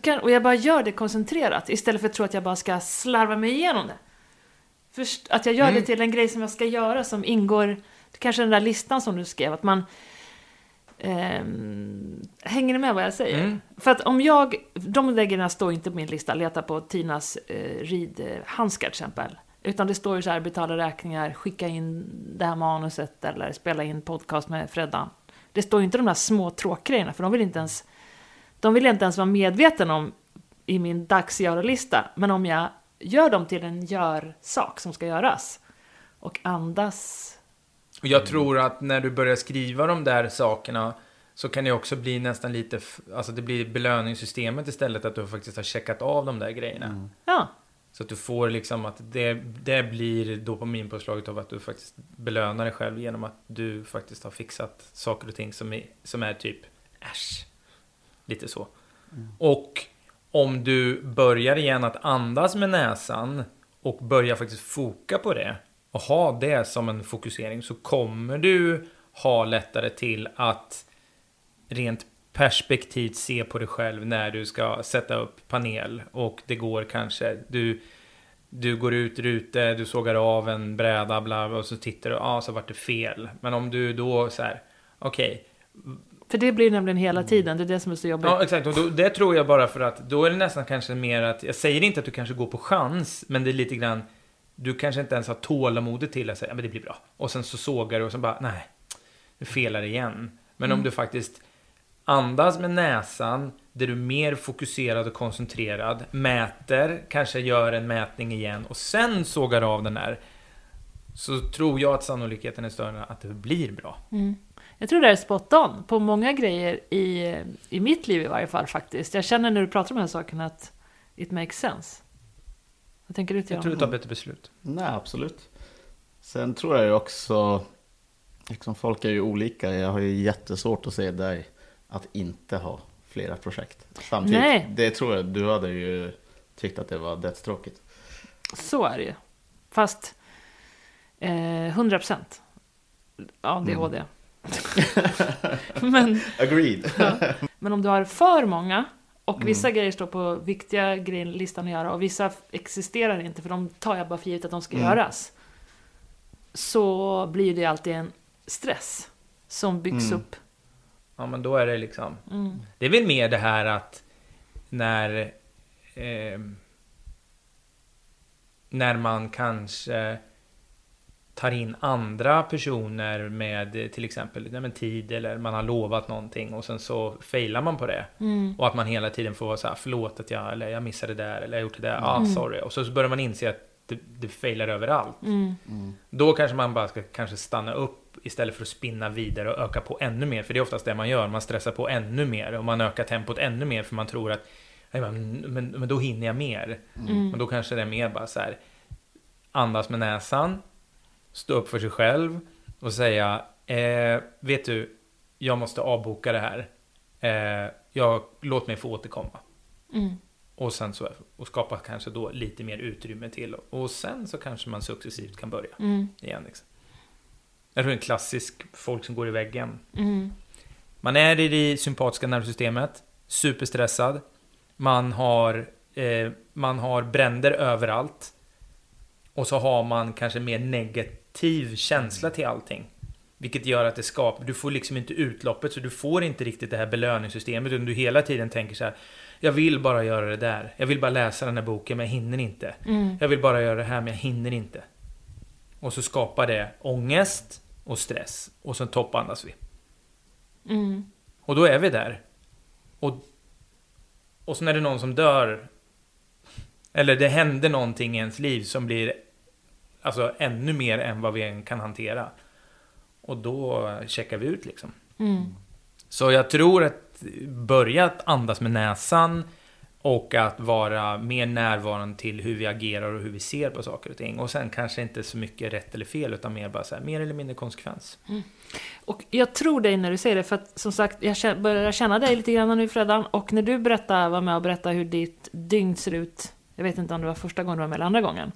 Kan, och jag bara gör det koncentrerat istället för att tro att jag bara ska slarva mig igenom det. Först, att jag gör Mm. det till en grej som jag ska göra som ingår, kanske den där listan som du skrev, att man ehm, Hänger ni med vad jag säger? Mm. För att om jag, de grejerna står inte på min lista, leta på Tinas eh, ridhandskar till exempel. Utan det står ju så här, betala räkningar, skicka in det här manuset eller spela in podcast med Freddan. Det står ju inte de där små tråkgrejerna, för de vill inte ens, de vill inte ens vara medveten om i min dagsgöra-lista. Men om jag gör dem till en gör-sak som ska göras och andas Och jag tror att när du börjar skriva de där sakerna så kan det också bli nästan lite, alltså det blir belöningssystemet istället att du faktiskt har checkat av de där grejerna. Ja, Så att du får liksom att det, det blir dopaminpåslaget av att du faktiskt belönar dig själv genom att du faktiskt har fixat saker och ting som är, som är typ äsch. Lite så. Och om du börjar igen att andas med näsan och börjar faktiskt foka på det och ha det som en fokusering så kommer du ha lättare till att rent perspektivt se på dig själv när du ska sätta upp panel och det går kanske du du går ut ute, du sågar av en bräda bla, och så tittar du, ja ah, så vart det fel. Men om du då så här, okej, för det blir nämligen hela tiden, det är det som är så jobbigt. Ja, exakt. Och då, det tror jag bara för att då är det nästan kanske mer att, jag säger inte att du kanske går på chans, men det är lite grann, du kanske inte ens har tålamodet till att säga, men det blir bra. Och sen så sågar du och så bara, nej, du felar igen. Men om du faktiskt andas med näsan, där du är mer fokuserad och koncentrerad, mäter, kanske gör en mätning igen och sen sågar av den där, så tror jag att sannolikheten är större att det blir bra. Jag tror det är spot on på många grejer i, i mitt liv i varje fall faktiskt. Jag känner när du pratar om de här sakerna att it makes sense. Vad tänker du till Jag tror du tar bättre beslut. Nej, absolut. Sen tror jag ju också, liksom folk är ju olika. Jag har ju jättesvårt att se dig att inte ha flera projekt samtidigt. Nej. Det tror jag, du hade ju tyckt att det var dödstråkigt. Så är det ju. Fast eh, 100% ADHD. men, Agreed. men om du har för många och vissa grejer står på viktiga grejer listan att göra och vissa existerar inte för de tar jag bara för givet att de ska göras. Så blir det alltid en stress som byggs upp. Ja, men då är det liksom... Mm. Det är väl mer det här att när... Eh, när man kanske tar in andra personer med eh, till exempel nej, men tid eller man har lovat någonting och sen så failar man på det. Mm. Och att man hela tiden får vara så här, förlåt att jag, eller jag missade det där, eller jag gjort det där, Mm. ah sorry. Och så börjar man inse att det, det failar överallt. Mm. Då kanske man bara ska kanske stanna upp istället för att spinna vidare och öka på ännu mer. För det är oftast det man gör, man stressar på ännu mer och man ökar tempot ännu mer för man tror att "Nej, men, men, men då hinner jag mer. Mm. Men då kanske det är mer bara så här andas med näsan, stå upp för sig själv och säga eh, vet du, jag måste avboka det här. Eh, jag, låt mig få återkomma. Mm. Och sen så och skapa kanske då lite mer utrymme till och sen så kanske man successivt kan börja Mm. igen. Liksom. Jag tror det är en klassisk folk som går i väggen. Mm. Man är i det sympatiska nervsystemet, superstressad. Man har, eh, man har bränder överallt. Och så har man kanske mer negativ känsla till allting. Vilket gör att det skapar, du får liksom inte utloppet så du får inte riktigt det här belöningssystemet utan du hela tiden tänker så här. Jag vill bara göra det där. Jag vill bara läsa den här boken men jag hinner inte. Mm. Jag vill bara göra det här men jag hinner inte. Och så skapar det ångest och stress. Och sen toppandas vi. Mm. Och då är vi där. Och, och sen är det någon som dör. Eller det händer någonting i ens liv som blir alltså ännu mer än vad vi än kan hantera. Och då checkar vi ut liksom. Mm. Så jag tror att börja att andas med näsan och att vara mer närvarande till hur vi agerar och hur vi ser på saker och ting. Och sen kanske inte så mycket rätt eller fel utan mer bara så här, mer eller mindre konsekvens. Och jag tror dig när du säger det, för att som sagt, jag börjar känna dig lite grann nu Fredan. Och när du berättar, var med och berättade hur ditt dygn ser ut, jag vet inte om det var första gången du var med eller andra gången.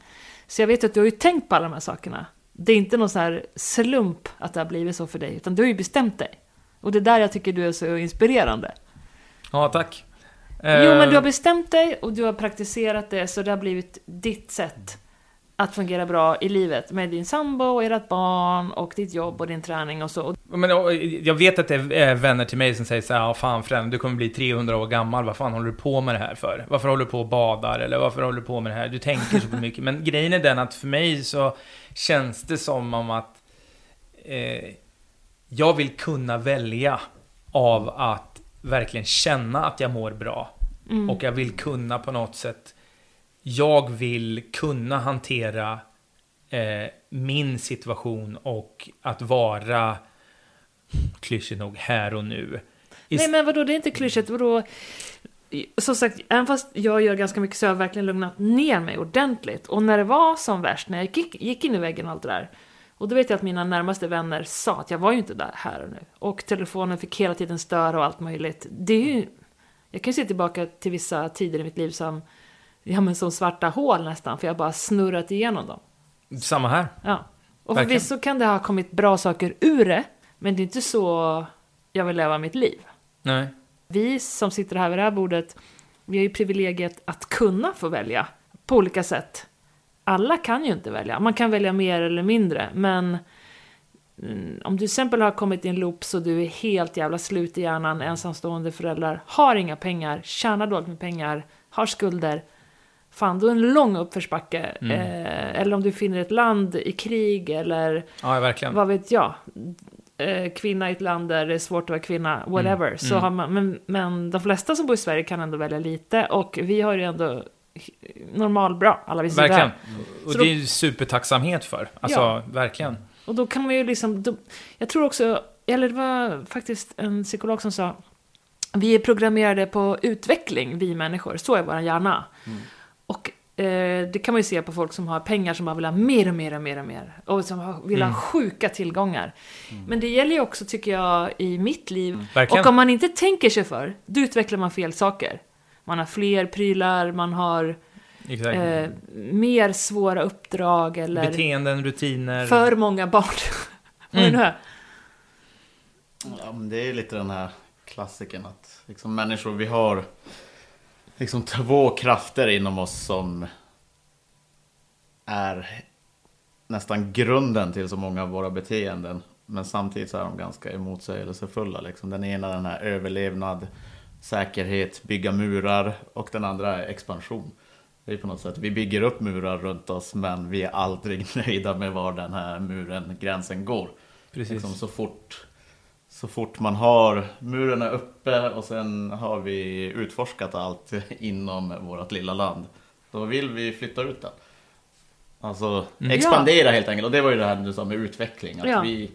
Så jag vet att du har ju tänkt på alla de här sakerna. Det är inte någon sån här slump att det har blivit så för dig, utan du har ju bestämt dig. Och det är där jag tycker du är så inspirerande. Ja, tack. Jo, men Eh, du har bestämt dig och du har praktiserat det, så det har blivit ditt sätt att fungera bra i livet. Med din sambo, och ert barn, och ditt jobb och din träning och så. Men jag vet att det är vänner till mig som säger så här, fan Fren, du kommer bli 300 år gammal, vad fan håller du på med det här för? Varför håller du på och badar? Eller varför håller du på med det här? Du tänker så mycket. Men grejen är den att för mig så känns det som om att eh, jag vill kunna välja av att verkligen känna att jag mår bra. Och jag vill kunna på något sätt, jag vill kunna hantera eh, min situation och att vara klyschigt nog här och nu. Ist- Nej men vadå, det är inte klyschigt. Vadå? Som sagt, även fast jag gör ganska mycket så har jag verkligen lugnat ner mig ordentligt. Och när det var som värst, när jag gick, gick in i väggen och allt det där. Och då vet jag att mina närmaste vänner sa att jag var ju inte där här och nu. Och telefonen fick hela tiden störa och allt möjligt. Det är ju... Jag kan ju se tillbaka till vissa tider i mitt liv som, ja men som svarta hål nästan, för jag har bara snurrat igenom dem. Samma här. Ja. Och Verkligen. förvisso kan det ha kommit bra saker ur det, men det är inte så jag vill leva mitt liv. Nej. Vi som sitter här vid det här bordet, vi har ju privilegiet att kunna få välja på olika sätt. Alla kan ju inte välja. Man kan välja mer eller mindre, men mm, om du till exempel har kommit i en loop så du är helt jävla slut i hjärnan, ensamstående föräldrar, har inga pengar, tjänar dåligt med pengar, har skulder. Fan, då är det en lång uppförsbacke. Eh, eller om du finner ett land i krig eller Ja, vad vet jag, eh, kvinna i ett land där det är svårt att vara kvinna, whatever. Så har man, men, men de flesta som bor i Sverige kan ändå välja lite och vi har ju ändå normalbra, alla vi sitter Verkligen. Och det är ju supertacksamhet för. Alltså, Ja. verkligen. Och då kan man ju liksom, då, jag tror också, eller det var faktiskt en psykolog som sa, vi är programmerade på utveckling, vi människor, så är vår hjärna. Och Eh, det kan man ju se på folk som har pengar som bara vill ha mer och mer och mer och mer. Och som har- vill Mm. ha sjuka tillgångar. Men det gäller ju också, tycker jag, i mitt liv. Verkligen. Och om man inte tänker sig för, då utvecklar man fel saker. Man har fler prylar, man har eh, mer svåra uppdrag eller Beteenden, rutiner. för många barn. Vad är det nu är? Ja, men det är lite den här klassiken att liksom människor, vi har liksom två krafter inom oss som är nästan grunden till så många av våra beteenden. Men samtidigt så är de ganska emotsägelsefulla. Liksom. Den ena den här överlevnad, säkerhet, bygga murar och den andra är expansion. Det är på något sätt, vi bygger upp murar runt oss men vi är aldrig nöjda med var den här muren, gränsen går. Precis. Liksom så fort så fort man har muren är uppe och sen har vi utforskat allt inom vårt lilla land. Då vill vi flytta ut den. Alltså Mm. expandera helt enkelt. Och det var ju det här du sa med utveckling. Att Ja. vi,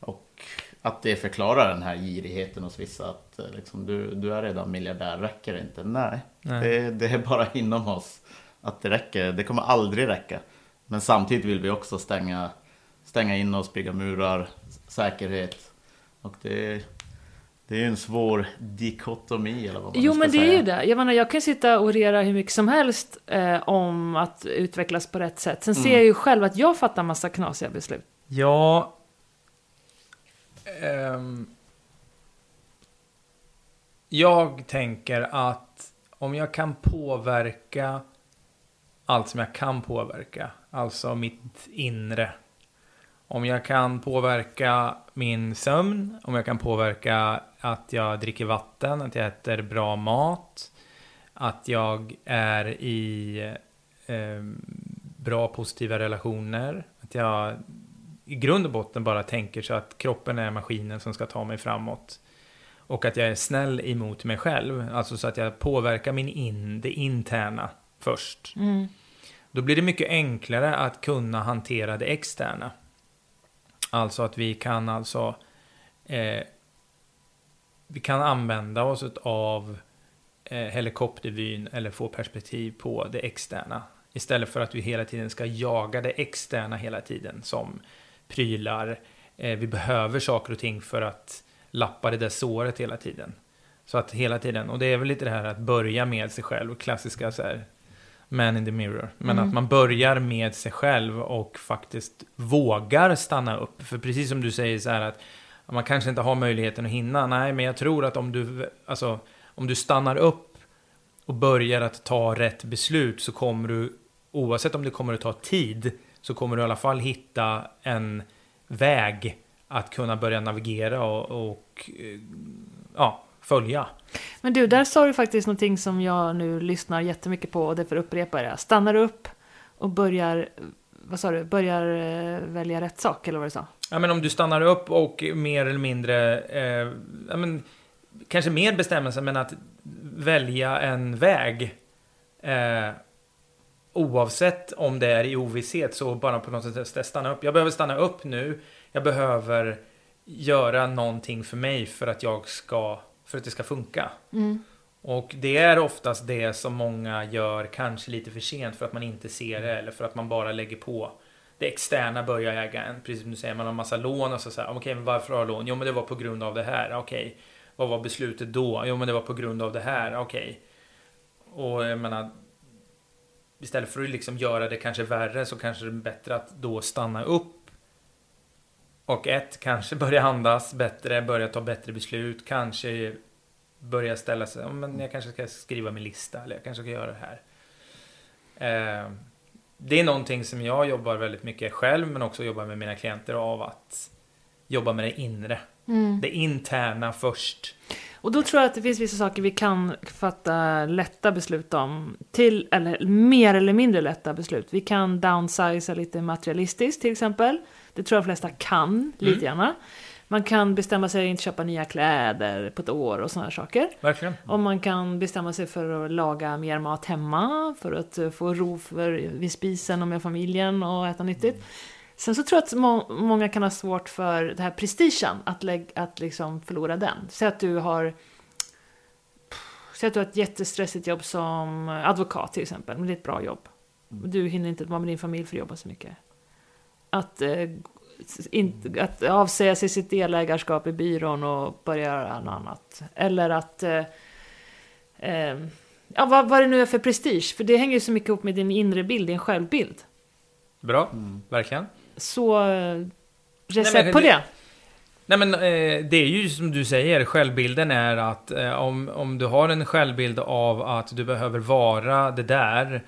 och att det förklarar den här girigheten hos vissa. Att eh, liksom, du, du är redan miljardär, räcker det inte? Nej, Nej. Det, det är bara inom oss att det räcker. Det kommer aldrig räcka. Men samtidigt vill vi också stänga, stänga in oss, bygga murar, säkerhet. Och det, det är ju en svår dikotomi eller vad man Jo, ska men det säga. är ju det. Jag menar, jag kan sitta och orera hur mycket som helst eh, om att utvecklas på rätt sätt. Sen Mm. ser jag ju själv att jag fattar massa knasiga beslut. Ja... ehm, jag tänker att om jag kan påverka allt som jag kan påverka, alltså mitt inre. Om jag kan påverka min sömn, om jag kan påverka att jag dricker vatten, att jag äter bra mat, att jag är i eh, bra positiva relationer, att jag i grund och botten bara tänker så att kroppen är maskinen som ska ta mig framåt. Och att jag är snäll emot mig själv, alltså så att jag påverkar min in, det interna först. Då blir det mycket enklare att kunna hantera det externa. Alltså att vi kan alltså eh, vi kan använda oss av eh, helikoptervyn eller få perspektiv på det externa. Istället för att vi hela tiden ska jaga det externa hela tiden som prylar. Eh, vi behöver saker och ting för att lappa det där såret hela tiden. Så att hela tiden, och det är väl lite det här att börja med sig själv, klassiska så här, man in the mirror. Men att man börjar med sig själv och faktiskt vågar stanna upp. För precis som du säger så här att man kanske inte har möjligheten att hinna. Nej, men jag tror att om du, alltså, om du stannar upp och börjar att ta rätt beslut så kommer du, oavsett om det kommer att ta tid, så kommer du i alla fall hitta en väg att kunna börja navigera och, och eh, ja, följa. Men du, där sa du faktiskt någonting som jag nu lyssnar jättemycket på och därför upprepar jag. Stannar upp och börjar, vad sa du, börjar eh, välja rätt sak eller vad du sa? Ja, men om du stannar upp och mer eller mindre, eh, ja, men, kanske mer bestämmelse, men att välja en väg. Eh, oavsett om det är i ovisshet, så bara på något sätt stanna upp. Jag behöver stanna upp nu. Jag behöver göra någonting för mig för att jag ska, för att det ska funka. Och det är oftast det som många gör kanske lite för sent för att man inte ser det eller för att man bara lägger på det externa börjar äga en. Precis som du säger, man har massa lån och så säger okej, men varför har jag lån? Jo, men det var på grund av det här. Okej, vad var beslutet då? Jo, men det var på grund av det här. Okej. Och jag menar, istället för att liksom göra det kanske värre så kanske det är bättre att då stanna upp och ett, kanske börja andas bättre, börja ta bättre beslut, kanske börja ställa sig, "Ja, men jag kanske ska skriva min lista eller jag kanske ska göra det här. Eh, det är någonting som jag jobbar väldigt mycket själv men också jobbar med mina klienter av att jobba med det inre. Det interna först. Och då tror jag att det finns vissa saker vi kan fatta lätta beslut om. Till, eller mer eller mindre lätta beslut. Vi kan downsiza lite materialistiskt till exempel. Det tror jag de flesta kan, lite gärna. Man kan bestämma sig att inte köpa nya kläder på ett år och sådana saker. Verkligen. Och man kan bestämma sig för att laga mer mat hemma, för att eh, få ro för, vid spisen och med familjen och äta nyttigt. Sen så tror jag att må många kan ha svårt för det här prestigen, att, att liksom förlora den. Säg att du har Säg att du har ett jättestressigt jobb som advokat till exempel, men det är ett bra jobb. Du hinner inte vara med din familj för att jobba så mycket. Att, eh, in, att avsäga sig sitt delägarskap i byrån och börja göra något annat. Eller att... Eh, eh, ja, vad, vad det nu är för prestige. För det hänger ju så mycket ihop med din inre bild, din självbild. Bra, verkligen. Så eh, recept Nej, men på det- det. Nej men eh, det är ju som du säger, självbilden är att eh, om, om du har en självbild av att du behöver vara det där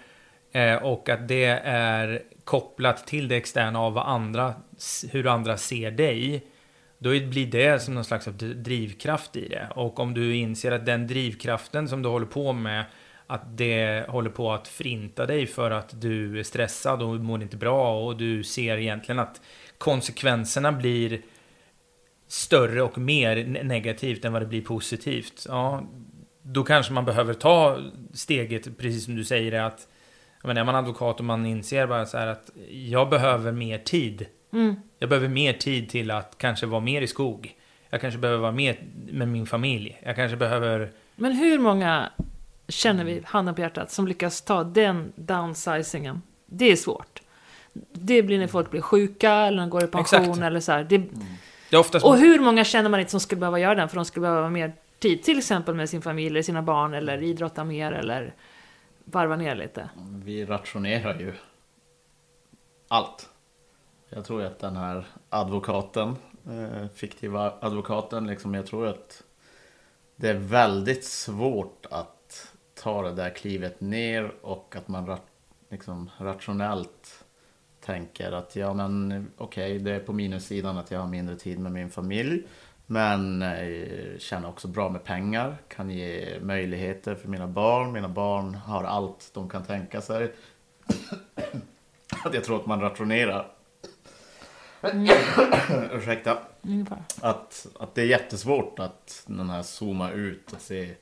eh, och att det är kopplat till det externa av vad andra, hur andra ser dig. Då blir det som någon slags drivkraft i det. Och om du inser att den drivkraften som du håller på med att det håller på att förinta dig för att du är stressad och mår inte bra och du ser egentligen att konsekvenserna blir större och mer negativt än vad det blir positivt. Ja, då kanske man behöver ta steget, precis som du säger, att menar, är man advokat och man inser bara så här att jag behöver mer tid. Mm. Jag behöver mer tid till att kanske vara mer i skog. Jag kanske behöver vara mer med min familj. Jag kanske behöver... Men hur många känner vi, handen på hjärtat, som lyckas ta den downsizingen? Det är svårt. Det blir när folk blir sjuka eller de går i pension Exakt. eller så här. Det, Det är oftast... och hur många känner man inte som skulle behöva göra den för de skulle behöva mer tid, till exempel med sin familj eller sina barn eller idrotta mer eller varva ner lite. Vi rationerar ju allt. Jag tror att den här advokaten, eh, fiktiva advokaten, liksom, jag tror att det är väldigt svårt att ta det där klivet ner och att man ra- liksom, rationellt tänker att ja men okej det är på minussidan att jag har mindre tid med min familj. Men eh, tjänar också bra med pengar, kan ge möjligheter för mina barn. Mina barn har allt de kan tänka sig. att jag tror att man rationerar. Ursäkta. Ungefär. Att, att det är jättesvårt att den här zooma ut och se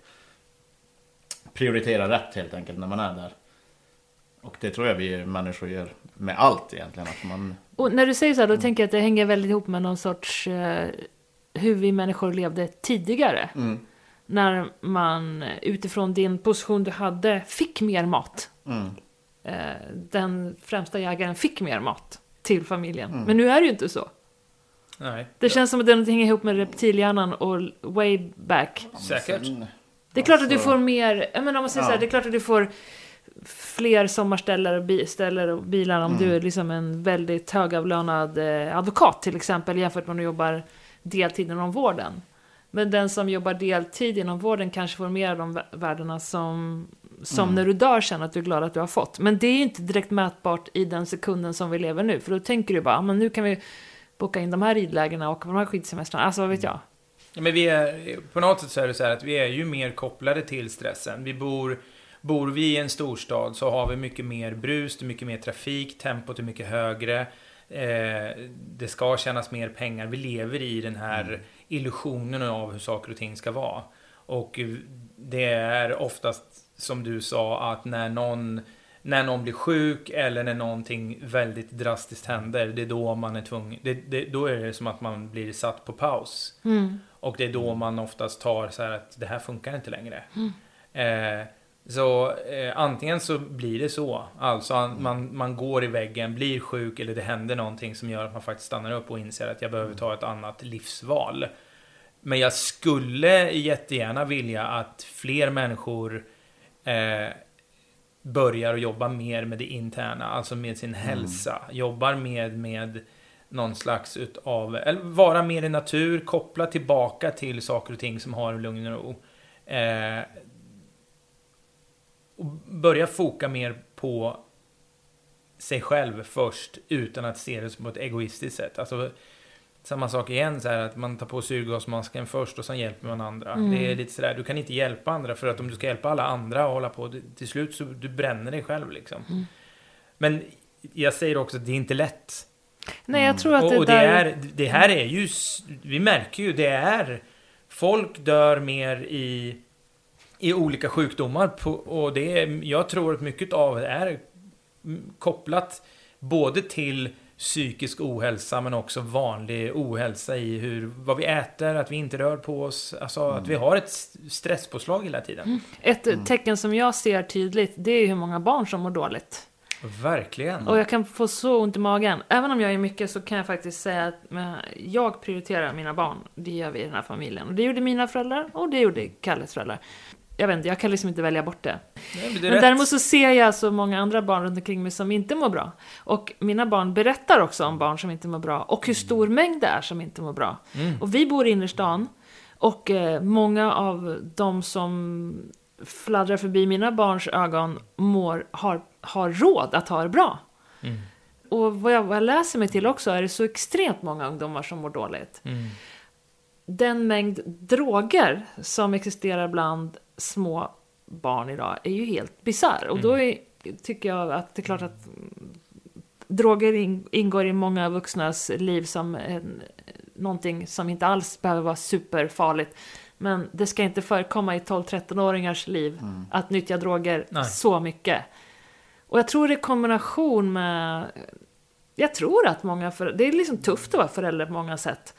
prioritera rätt helt enkelt när man är där. Och det tror jag vi människor gör med allt egentligen. Att man, Och när du säger så här, då tänker jag att det hänger väldigt ihop med någon sorts eh, hur vi människor levde tidigare. När man utifrån din position du hade fick mer mat. mm, Eh, den främsta jägaren fick mer mat till familjen. Men nu är det ju inte så. Nej, Det känns som att det hänger ihop med reptilhjärnan och way back. säkert. Det är klart att du Alltså- får mer, jag menar om man säger så här, Ja. det är klart att du får fler sommarställen och bi- och bilar om du är liksom en väldigt högavlönad eh, advokat till exempel jämfört med om du jobbar deltid inom vården. Men den som jobbar deltid inom vården kanske får mer av de vä- värdena som, som när du dör känner att du är glad att du har fått. Men det är ju inte direkt mätbart i den sekunden som vi lever nu. För då tänker du bara, ah, men nu kan vi boka in de här ridlägena och åka på de här skidsemestrarna. Alltså vad vet jag. Ja, men vi är, på något sätt så är det så här att vi är ju mer kopplade till stressen. Vi bor, bor vi i en storstad så har vi mycket mer brus, det är mycket mer trafik, tempot är mycket högre. Eh, det ska tjänas mer pengar. Vi lever i den här illusionen av hur saker och ting ska vara. Och det är oftast som du sa att när någon när någon blir sjuk eller när någonting väldigt drastiskt händer, det är då man är tvungen, det, det, då är det som att man blir satt på paus. Och det är då man oftast tar så här att det här funkar inte längre. Eh, så eh, antingen så blir det så, alltså an- man, man går i väggen, blir sjuk eller det händer någonting som gör att man faktiskt stannar upp och inser att jag behöver ta ett annat livsval. Men jag skulle jättegärna vilja att fler människor eh, börjar att jobba mer med det interna, alltså med sin hälsa. Jobbar med, med någon slags utav, eller vara mer i natur, koppla tillbaka till saker och ting som har lugn och ro. Eh, och börja foka mer på sig själv först utan att se det som på ett egoistiskt sätt. Alltså, samma sak igen, så här att man tar på syrgasmasken först och sen hjälper man andra. Det är lite sådär, du kan inte hjälpa andra för att om du ska hjälpa alla andra och hålla på, det- till slut så du bränner dig själv liksom. Men jag säger också att det är inte lätt. Nej, jag tror att Och, det och det, där... är, det här är ju, vi märker ju, det är, folk dör mer i, i olika sjukdomar. På, och det är, jag tror att mycket av det är mm, kopplat både till psykisk ohälsa men också vanlig ohälsa i hur, vad vi äter, att vi inte rör på oss, alltså att vi har ett stresspåslag hela tiden. Ett tecken som jag ser tydligt, det är hur många barn som mår dåligt. Verkligen. Och jag kan få så ont i magen. Även om jag är mycket så kan jag faktiskt säga att jag prioriterar mina barn. Det gör vi i den här familjen. Och det gjorde mina föräldrar och det gjorde Kalles föräldrar. Jag vet inte, jag kan liksom inte välja bort det. Nej, men det Men däremot så ser jag så många andra barn runt omkring mig som inte mår bra. Och mina barn berättar också om barn som inte mår bra och hur stor mängd det är som inte mår bra. Mm. Och vi bor i innerstan och eh, många av de som fladdrar förbi mina barns ögon mår, har, har råd att ha det bra. Mm. Och vad jag, vad jag läser mig till också är det så extremt många ungdomar som mår dåligt. Mm. Den mängd droger som existerar bland små barn idag är ju helt bisarr. Och då är, tycker jag att det är klart att mm, droger in, ingår i många vuxnas liv som en, någonting som inte alls behöver vara superfarligt. Men det ska inte förekomma i 12-13-åringars liv att nyttja droger Nej. så mycket. Och jag tror det är kombination med... Jag tror att många föräldrar... Det är liksom tufft att vara förälder på många sätt.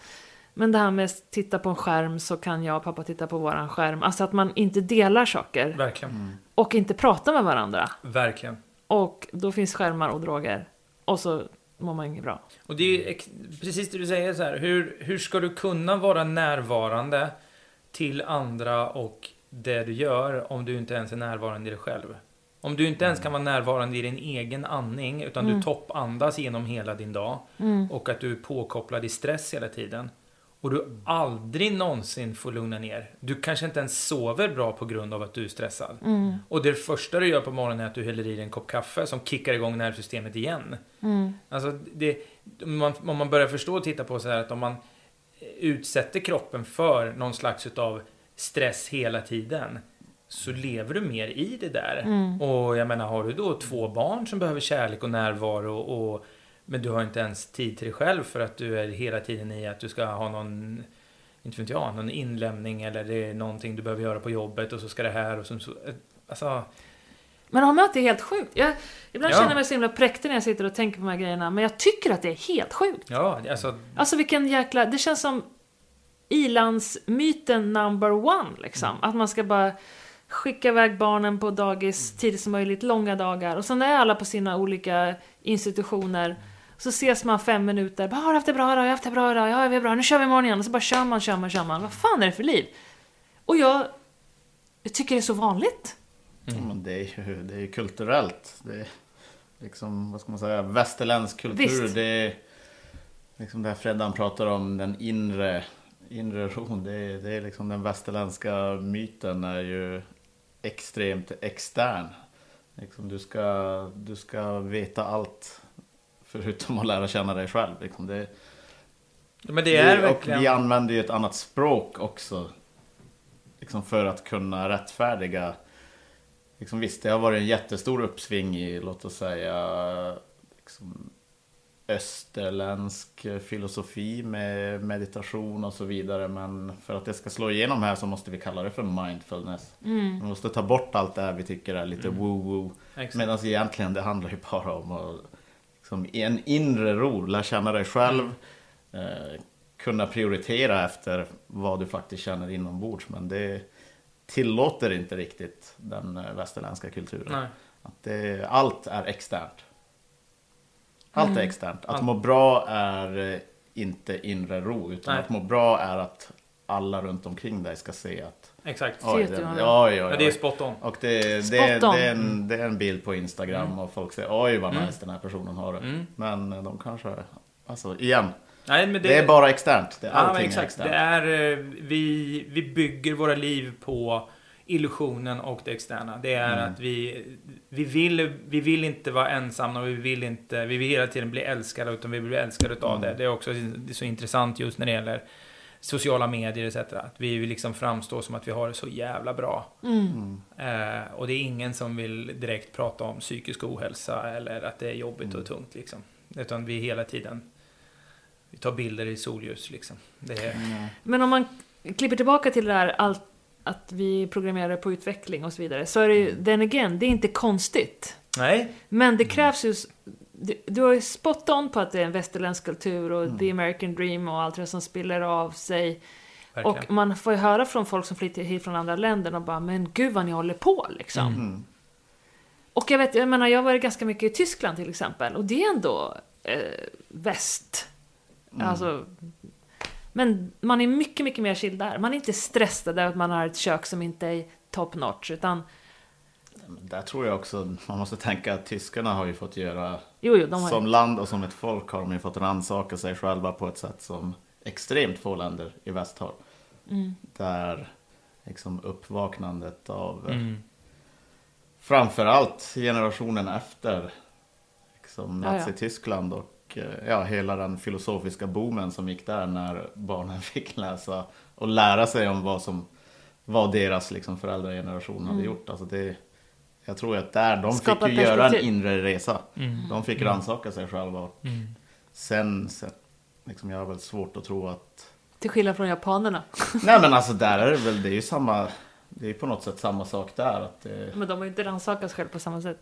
Men det här med att titta på en skärm så kan jag och pappa titta på våran skärm. Alltså att man inte delar saker. Verkligen. Och inte pratar med varandra. Verkligen. Och då finns skärmar och droger. Och så mår man inget bra. Och det är precis det du säger så här. Hur, hur ska du kunna vara närvarande till andra och det du gör om du inte ens är närvarande i dig själv? Om du inte ens kan vara närvarande i din egen andning utan du toppandas genom hela din dag och att du är påkopplad i stress hela tiden och du aldrig någonsin får lugna ner. Du kanske inte ens sover bra på grund av att du är stressad. Och det första du gör på morgonen är att du häller i dig en kopp kaffe som kickar igång nervsystemet igen. Alltså det, man, om man börjar förstå och titta på så här att om man utsätter kroppen för någon slags utav stress hela tiden så lever du mer i det där. Och jag menar, har du då två barn som behöver kärlek och närvaro och men du har inte ens tid till dig själv för att du är hela tiden i att du ska ha någon inte vet jag, någon inlämning eller det är någonting du behöver göra på jobbet och så ska det här och så, så alltså, Men har det är helt sjukt? Jag, ibland Ja. känner jag mig så himla präktig när jag sitter och tänker på de här grejerna. Men jag tycker att det är helt sjukt. ja, alltså Alltså vilken jäkla... Det känns som ilandsmyten number one liksom. Att man ska bara skicka iväg barnen på dagis tidigt som möjligt, långa dagar. Och sen är alla på sina olika institutioner. Så ses man fem minuter. Bara, har du haft det bra idag? Jag har haft det bra idag. Ja, vi är bra. Nu kör vi imorgon igen. Och så bara kör man, kör man, kör man. Vad fan är det för liv? Och jag, jag tycker det är så vanligt. Ja, men det, är ju, det är kulturellt. Det är liksom, vad ska man säga, västerländsk kultur. Visst. Det är liksom det här Freddan pratar om, den inre, inre ron. Det är, det är liksom den västerländska myten är ju extremt extern. Liksom du, ska, du ska veta allt förutom att lära känna dig själv. Liksom det, men det är vi, verkligen Och vi använder ju ett annat språk också. Liksom för att kunna rättfärdiga. Liksom visst, det har varit en jättestor uppsving i, låt oss säga, liksom, österländsk filosofi med meditation och så vidare. Men för att det ska slå igenom här så måste vi kalla det för mindfulness. Vi måste ta bort allt det här vi tycker är lite woo-woo. Exakt. Medan egentligen det handlar ju bara om att liksom, en inre ro, lära känna dig själv. Eh, kunna prioritera efter vad du faktiskt känner inombords. Men det tillåter inte riktigt den eh, västerländska kulturen. Nej. Att det, allt är externt. Allt Mm. är externt. Att må bra är eh, inte inre ro. Utan Nej. att må bra är att alla runt omkring dig ska se att Exakt. oj, det, hur oj, oj, oj, Ja, det är spot on. och det, det, Spot det, on. är en, det är en bild på Instagram och folk säger oj vad Mm. nice den här personen har det. Men eh, de kanske, alltså igen, Nej, men det, är bara externt. Det, Ja, men allting är exakt. externt. Det är, eh, vi, vi bygger våra liv på illusionen och det externa. Det är Mm. att vi, vi, vill, vi vill inte vara ensamma och vi vill inte, vi vill hela tiden bli älskade utan vi vill bli älskade utav Mm. det. Det är också det är så intressant just när det gäller sociala medier etc. Att vi vill liksom framstå som att vi har det så jävla bra. Mm. Eh, och det är ingen som vill direkt prata om psykisk ohälsa eller att det är jobbigt och tungt liksom. Utan vi hela tiden vi tar bilder i solljus liksom. Det är, Men om man klipper tillbaka till det där allt, att vi programmerar på utveckling och så vidare. Så är det ju, then again, det är inte konstigt. Nej, Men det krävs ju... Du, du har ju spot on på att det är en västerländsk kultur och the American dream och allt det som spiller av sig. verkligen. Och man får ju höra från folk som flyttar hit från andra länder och bara Men gud vad ni håller på liksom. Och jag vet, jag menar, jag har varit ganska mycket i Tyskland till exempel. Och det är ändå eh, väst. Alltså, men man är mycket, mycket mer chill där. Man är inte stressad över att man har ett kök som inte är top notch. Utan, Där tror jag också man måste tänka att tyskarna har ju fått göra jo, jo, de har Som land och som ett folk har de ju fått rannsaka sig själva på ett sätt som extremt få länder i väst har. Mm. Där liksom uppvaknandet av Mm. framförallt generationen efter liksom. Nazityskland och eh, ja, hela den filosofiska boomen som gick där när barnen fick läsa och lära sig om vad som vad deras liksom föräldrageneration hade gjort. Alltså det, jag tror att där de Skapa fick ju göra en inre resa. Mm. De fick rannsaka sig själva. Och Mm. sen, sen liksom jag har väl svårt att tro att till skillnad från japanerna. Nej men alltså där är det väl, det är ju samma Det är på något sätt samma sak där att det, Men de har ju inte rannsakat sig själva på samma sätt.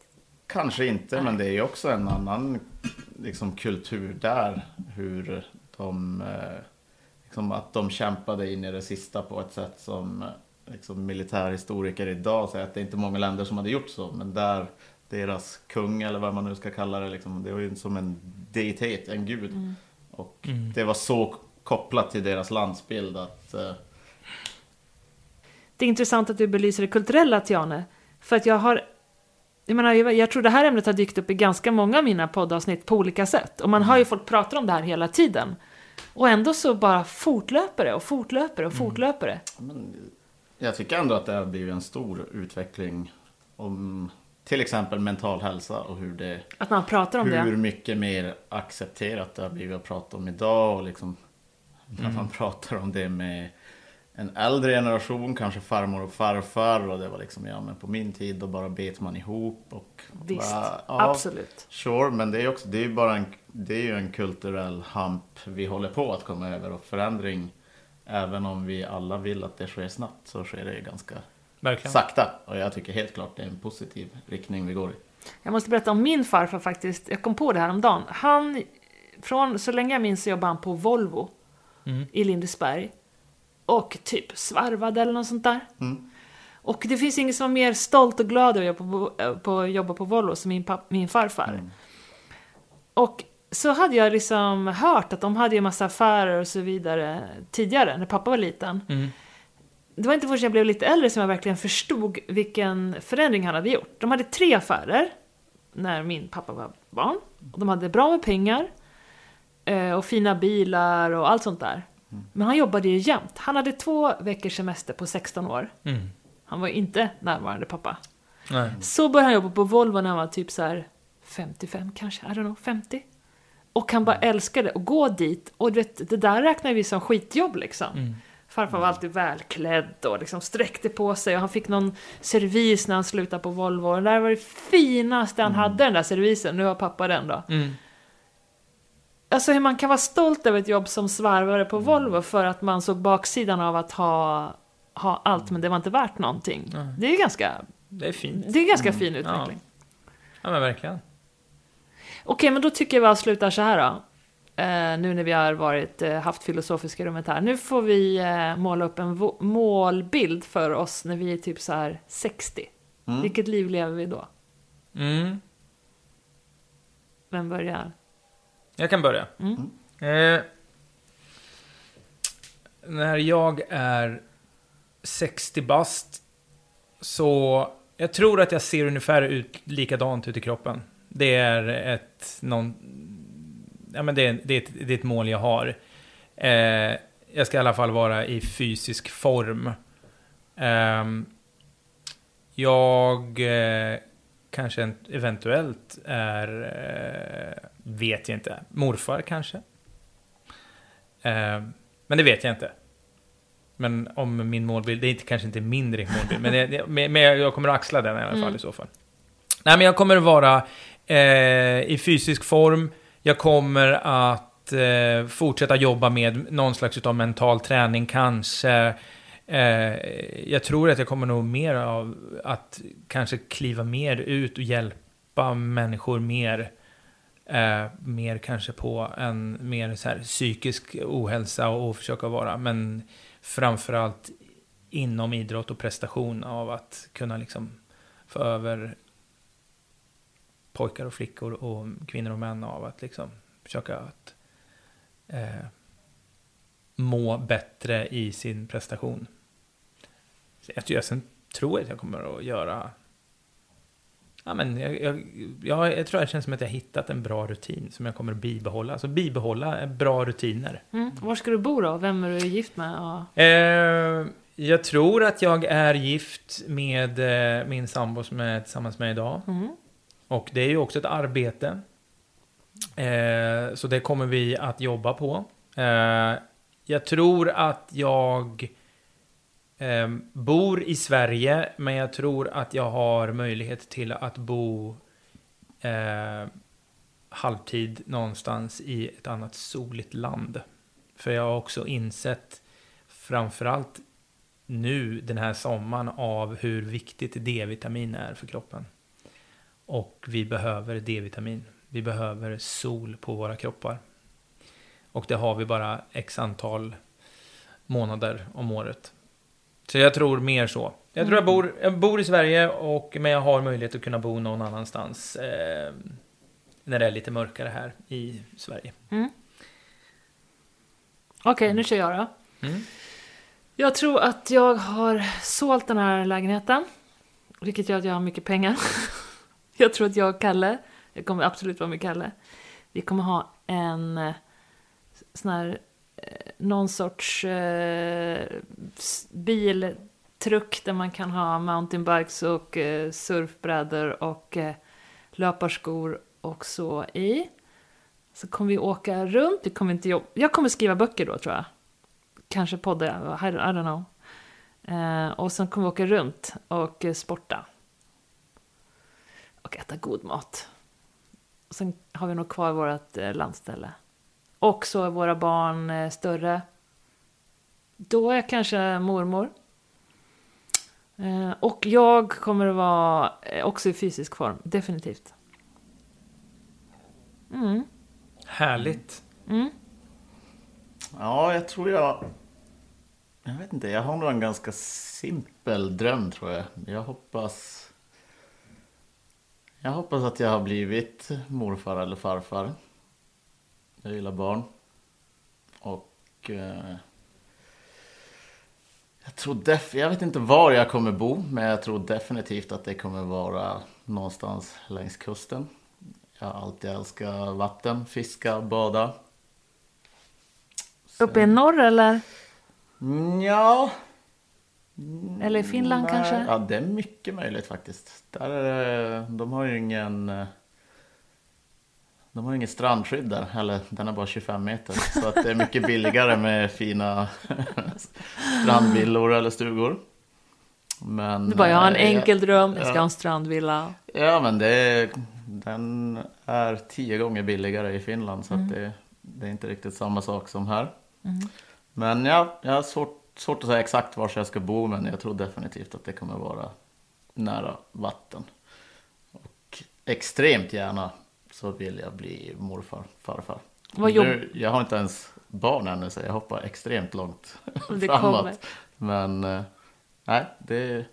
Kanske inte men det är ju också en annan liksom, kultur där Hur de eh, liksom, Att de kämpade in i det sista på ett sätt som liksom, Militärhistoriker idag säger att det är inte många länder som hade gjort så Men där deras kung eller vad man nu ska kalla det liksom, Det var ju som en deitet, en gud Och Mm. det var så kopplat till deras landsbild att eh, Det är intressant att du belyser det kulturella, Tiane. För att jag har... Jag, menar, jag, tror det här ämnet har dykt upp i ganska många av mina poddavsnitt på olika sätt. Och man hör ju folk prata om det här hela tiden. Och ändå så bara fortlöper det och fortlöper det och fortlöper det. Men jag tycker ändå att det har blivit en stor utveckling om till exempel mental hälsa och hur det Att man pratar om hur det. mycket mer accepterat det har blivit att prata om idag och liksom när man pratar om det med en äldre generation, kanske farmor och farfar och det var liksom, ja men på min tid då bara bet man ihop och Visst, bara, absolut. Sure, men det är också, det är ju bara en, det är ju en kulturell hamp vi håller på att komma över och förändring Även om vi alla vill att det sker snabbt så sker det ganska Verkligen. sakta och jag tycker helt klart det är en positiv riktning vi går i. Jag måste berätta om min farfar faktiskt. Jag kom på det här om dagen. Han, från så länge jag minns så jobbade han på Volvo Mm. i Lindesberg. Och typ svarvade eller något sånt där. Mm. Och det finns ingen som är mer stolt och glad över att jobba på, på, att jobba på Volvo som min, papp, min farfar. Mm. Och så hade jag liksom hört att de hade ju massa affärer och så vidare tidigare, när pappa var liten. Mm. Det var inte förrän jag blev lite äldre som jag verkligen förstod vilken förändring han hade gjort. De hade tre affärer när min pappa var barn. Och de hade bra med pengar eh, och fina bilar och allt sånt där. Men han jobbade ju jämt. Han hade två veckors semester på 16 år. Mm. Han var inte närvarande pappa. Nej. Så började han jobba på Volvo när han var typ så här 55 kanske, I don't know, 50. Och han bara älskade att gå dit. Och du vet, det där räknar vi som skitjobb liksom. Mm. Farfar var alltid välklädd och liksom sträckte på sig och han fick någon servis när han slutade på Volvo. Och det där var det finaste han hade, den där servisen. Nu har pappa den då. Mm. Alltså hur man kan vara stolt över ett jobb som svarvare på Volvo för att man såg baksidan av att ha, ha allt men det var inte värt någonting. Det är ganska, Det är fint. det är ganska fin utveckling. Ja, men verkligen. Okej, men då tycker jag vi avslutar så här då. Eh, nu när vi har varit, eh, haft filosofiska rummet här. Nu får vi eh, måla upp en målbild för oss när vi är typ så här 60. Mm. Vilket liv lever vi då? Mm. Vem börjar? Jag kan börja. Mm. Eh, när jag är 60 bast så jag tror att jag ser ungefär ut likadant ut i kroppen. Det är ett, någon, ja, men det, är, det, är ett, det är ett mål jag har. Eh, jag ska i alla fall vara i fysisk form. Ehm, jag eh, kanske en- eventuellt är, eh, vet jag inte, morfar kanske. Eh, men det vet jag inte. Men om min målbild, det är inte, kanske inte min målbild, men, det, men jag kommer att axla den i alla fall i så fall. Nej, men jag kommer att vara eh, i fysisk form. Jag kommer att eh, fortsätta jobba med någon slags utav mental träning, kanske. Eh, jag tror att jag kommer nog mer av att kanske kliva mer ut och hjälpa människor mer. Eh, mer kanske på en mer så här psykisk ohälsa och, och försöka vara, men framförallt inom idrott och prestation av att kunna liksom få över pojkar och flickor och kvinnor och män av att liksom försöka att eh, må bättre i sin prestation. Jag, jag sen tror att jag kommer att göra Ja, men jag, jag, jag, jag tror det känns som att jag har hittat en bra rutin som jag kommer att bibehålla. Alltså bibehålla bra rutiner. Mm. Var ska du bo då? Vem är du gift med? Ja. Eh, jag tror att jag är gift med eh, min sambo som är tillsammans med idag. Mm. Och det är ju också ett arbete. Eh, så det kommer vi att jobba på. Eh, jag tror att jag eh, bor i Sverige, men jag tror att jag har möjlighet till att bo eh, halvtid någonstans i ett annat soligt land. För jag har också insett, framförallt nu den här sommaren, av hur viktigt D-vitamin är för kroppen. Och vi behöver D-vitamin. Vi behöver sol på våra kroppar. Och det har vi bara x antal månader om året. Så jag tror mer så. Jag tror jag bor, jag bor i Sverige, och, men jag har möjlighet att kunna bo någon annanstans. Eh, när det är lite mörkare här i Sverige. Mm. Okej, nu kör jag då. Mm. Jag tror att jag har sålt den här lägenheten. Vilket gör att jag har mycket pengar. jag tror att jag och Kalle, jag kommer absolut vara med Kalle. Vi kommer ha en eh, sån här, eh, någon sorts eh, biltruck där man kan ha mountainbikes och eh, surfbrädor och eh, löparskor och så i. Så kommer vi åka runt, vi kommer inte jobba. Jag kommer skriva böcker då tror jag. Kanske podda, I, don't know. Eh, och sen kommer vi åka runt och eh, sporta. Och äta god mat. Sen har vi nog kvar vårt eh, landställe. Och så är våra barn eh, större. Då är jag kanske mormor. Eh, och jag kommer att vara också i fysisk form, definitivt. Mm. Härligt. Mm. Ja, jag tror jag... Jag vet inte, jag har nog en ganska simpel dröm tror jag. Jag hoppas... Jag hoppas att jag har blivit morfar eller farfar. Jag gillar barn. Och... Eh, jag tror def... Jag vet inte var jag kommer bo, men jag tror definitivt att det kommer vara någonstans längs kusten. Jag har alltid älskat vatten, fiska, bada. Uppe i norr eller? Ja. Eller i Finland Nej, kanske? Ja, det är mycket möjligt faktiskt. Där är det, de har ju ingen... eh, De har ju inget strandskydd där, eller den är bara 25 meter. Så att det är mycket billigare med fina strandvillor eller stugor. Men, Du bara, jag har en eh, enkel dröm, jag ska ja. ha en strandvilla. Ja, men det är, den är tio gånger billigare i Finland så Mm. att det, det är inte riktigt samma sak som här. Men ja, jag har svårt, svårt att säga exakt var jag ska bo men jag tror definitivt att det kommer vara nära vatten. Och extremt gärna så vill jag bli morfar, farfar. Vad jobb- nu, jag har inte ens barn ännu så jag hoppar extremt långt Det framåt. kommer. Men eh, nej, det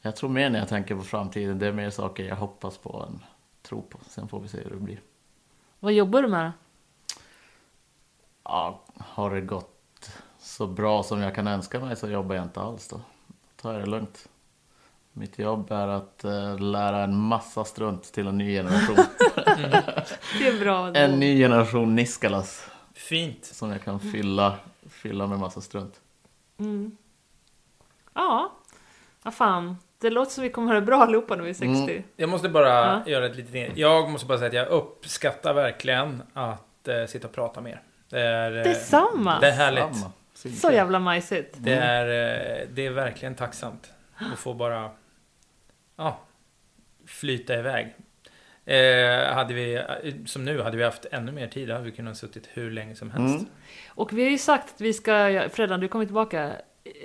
jag tror mer när jag tänker på framtiden. Det är mer saker jag hoppas på än tror på. Sen får vi se hur det blir. Vad jobbar du med? Ja, har det gått så bra som jag kan önska mig så jobbar jag inte alls då. Då tar jag det lugnt. Mitt jobb är att eh, lära en massa strunt till en ny generation. Det är bra. en ny generation Niskalas Fint. som jag kan fylla, fylla med massa strunt. Mm. Ja, vad fan. Det låter som vi kommer ha det bra allihopa när vi är 60. Mm. Jag måste bara Ja. göra ett litet... Jag måste bara säga att jag uppskattar verkligen att eh, sitta och prata med er. Det är, eh, Detsamma. Det är härligt. Samma. Så jävla majsigt. Det är, eh, det är verkligen tacksamt att få bara ja, flyta iväg. Eh, hade vi, eh, som nu, hade vi haft ännu mer tid hade vi kunnat suttit hur länge som helst. Mm. Och vi har ju sagt att vi ska, Fredan du kommer tillbaka.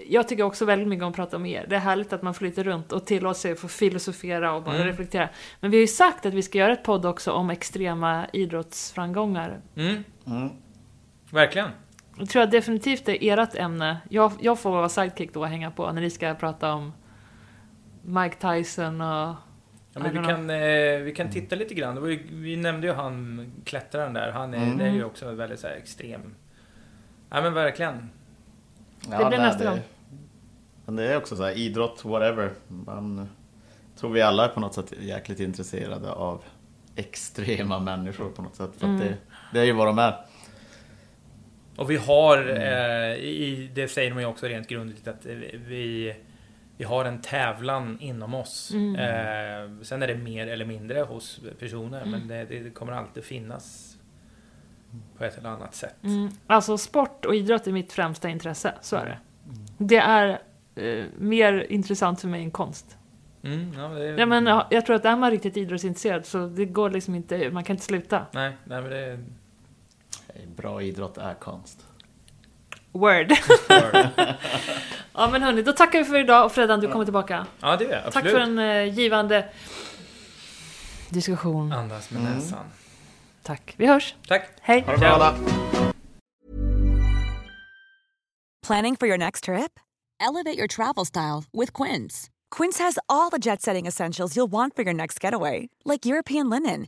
Jag tycker också väldigt mycket om att prata med er. Det är härligt att man flyter runt och tillåter sig att få filosofera och bara Mm. reflektera. Men vi har ju sagt att vi ska göra ett podd också om extrema idrottsframgångar. Mm, Mm. verkligen. Jag tror jag definitivt är ert ämne. Jag, jag får vara sidekick då och hänga på när ni ska prata om Mike Tyson och... Ja, men vi, kan, eh, vi kan titta lite grann. Det ju, vi nämnde ju han klättraren där. Han är, Mm. det är ju också väldigt så här, extrem. Ja men verkligen. Det blir nästa gång. Men det är också så här, idrott, whatever. Man tror vi alla är på något sätt jäkligt intresserade av extrema människor på något sätt. För Mm. att det, det är ju vad de är. Och vi har, Mm. eh, i, det säger de ju också rent grundligt, att eh, vi, vi har en tävlan inom oss. Mm. Eh, sen är det mer eller mindre hos personer, men det, det kommer alltid finnas på ett eller annat sätt. Mm. Alltså sport och idrott är mitt främsta intresse, så är det. Det är eh, mer intressant för mig än konst. Mm, ja, det, Ja, men, ja, jag tror att är man riktigt idrottsintresserad så det går liksom inte, man kan inte sluta. Nej, nej men det... Bra idrott är konst. Word. ja men hörni, då tackar vi för idag och Fredan, du kommer tillbaka. Ja, det är jag, absolut. Tack för en eh, givande diskussion. Andas med Mm. näsan. Tack. Vi hörs. Tack. Hej. Ha det bra alla! Planning for your next trip? Elevate your travel style with Quince. Quince has all the jet setting essentials you'll want for your next getaway, like European linen,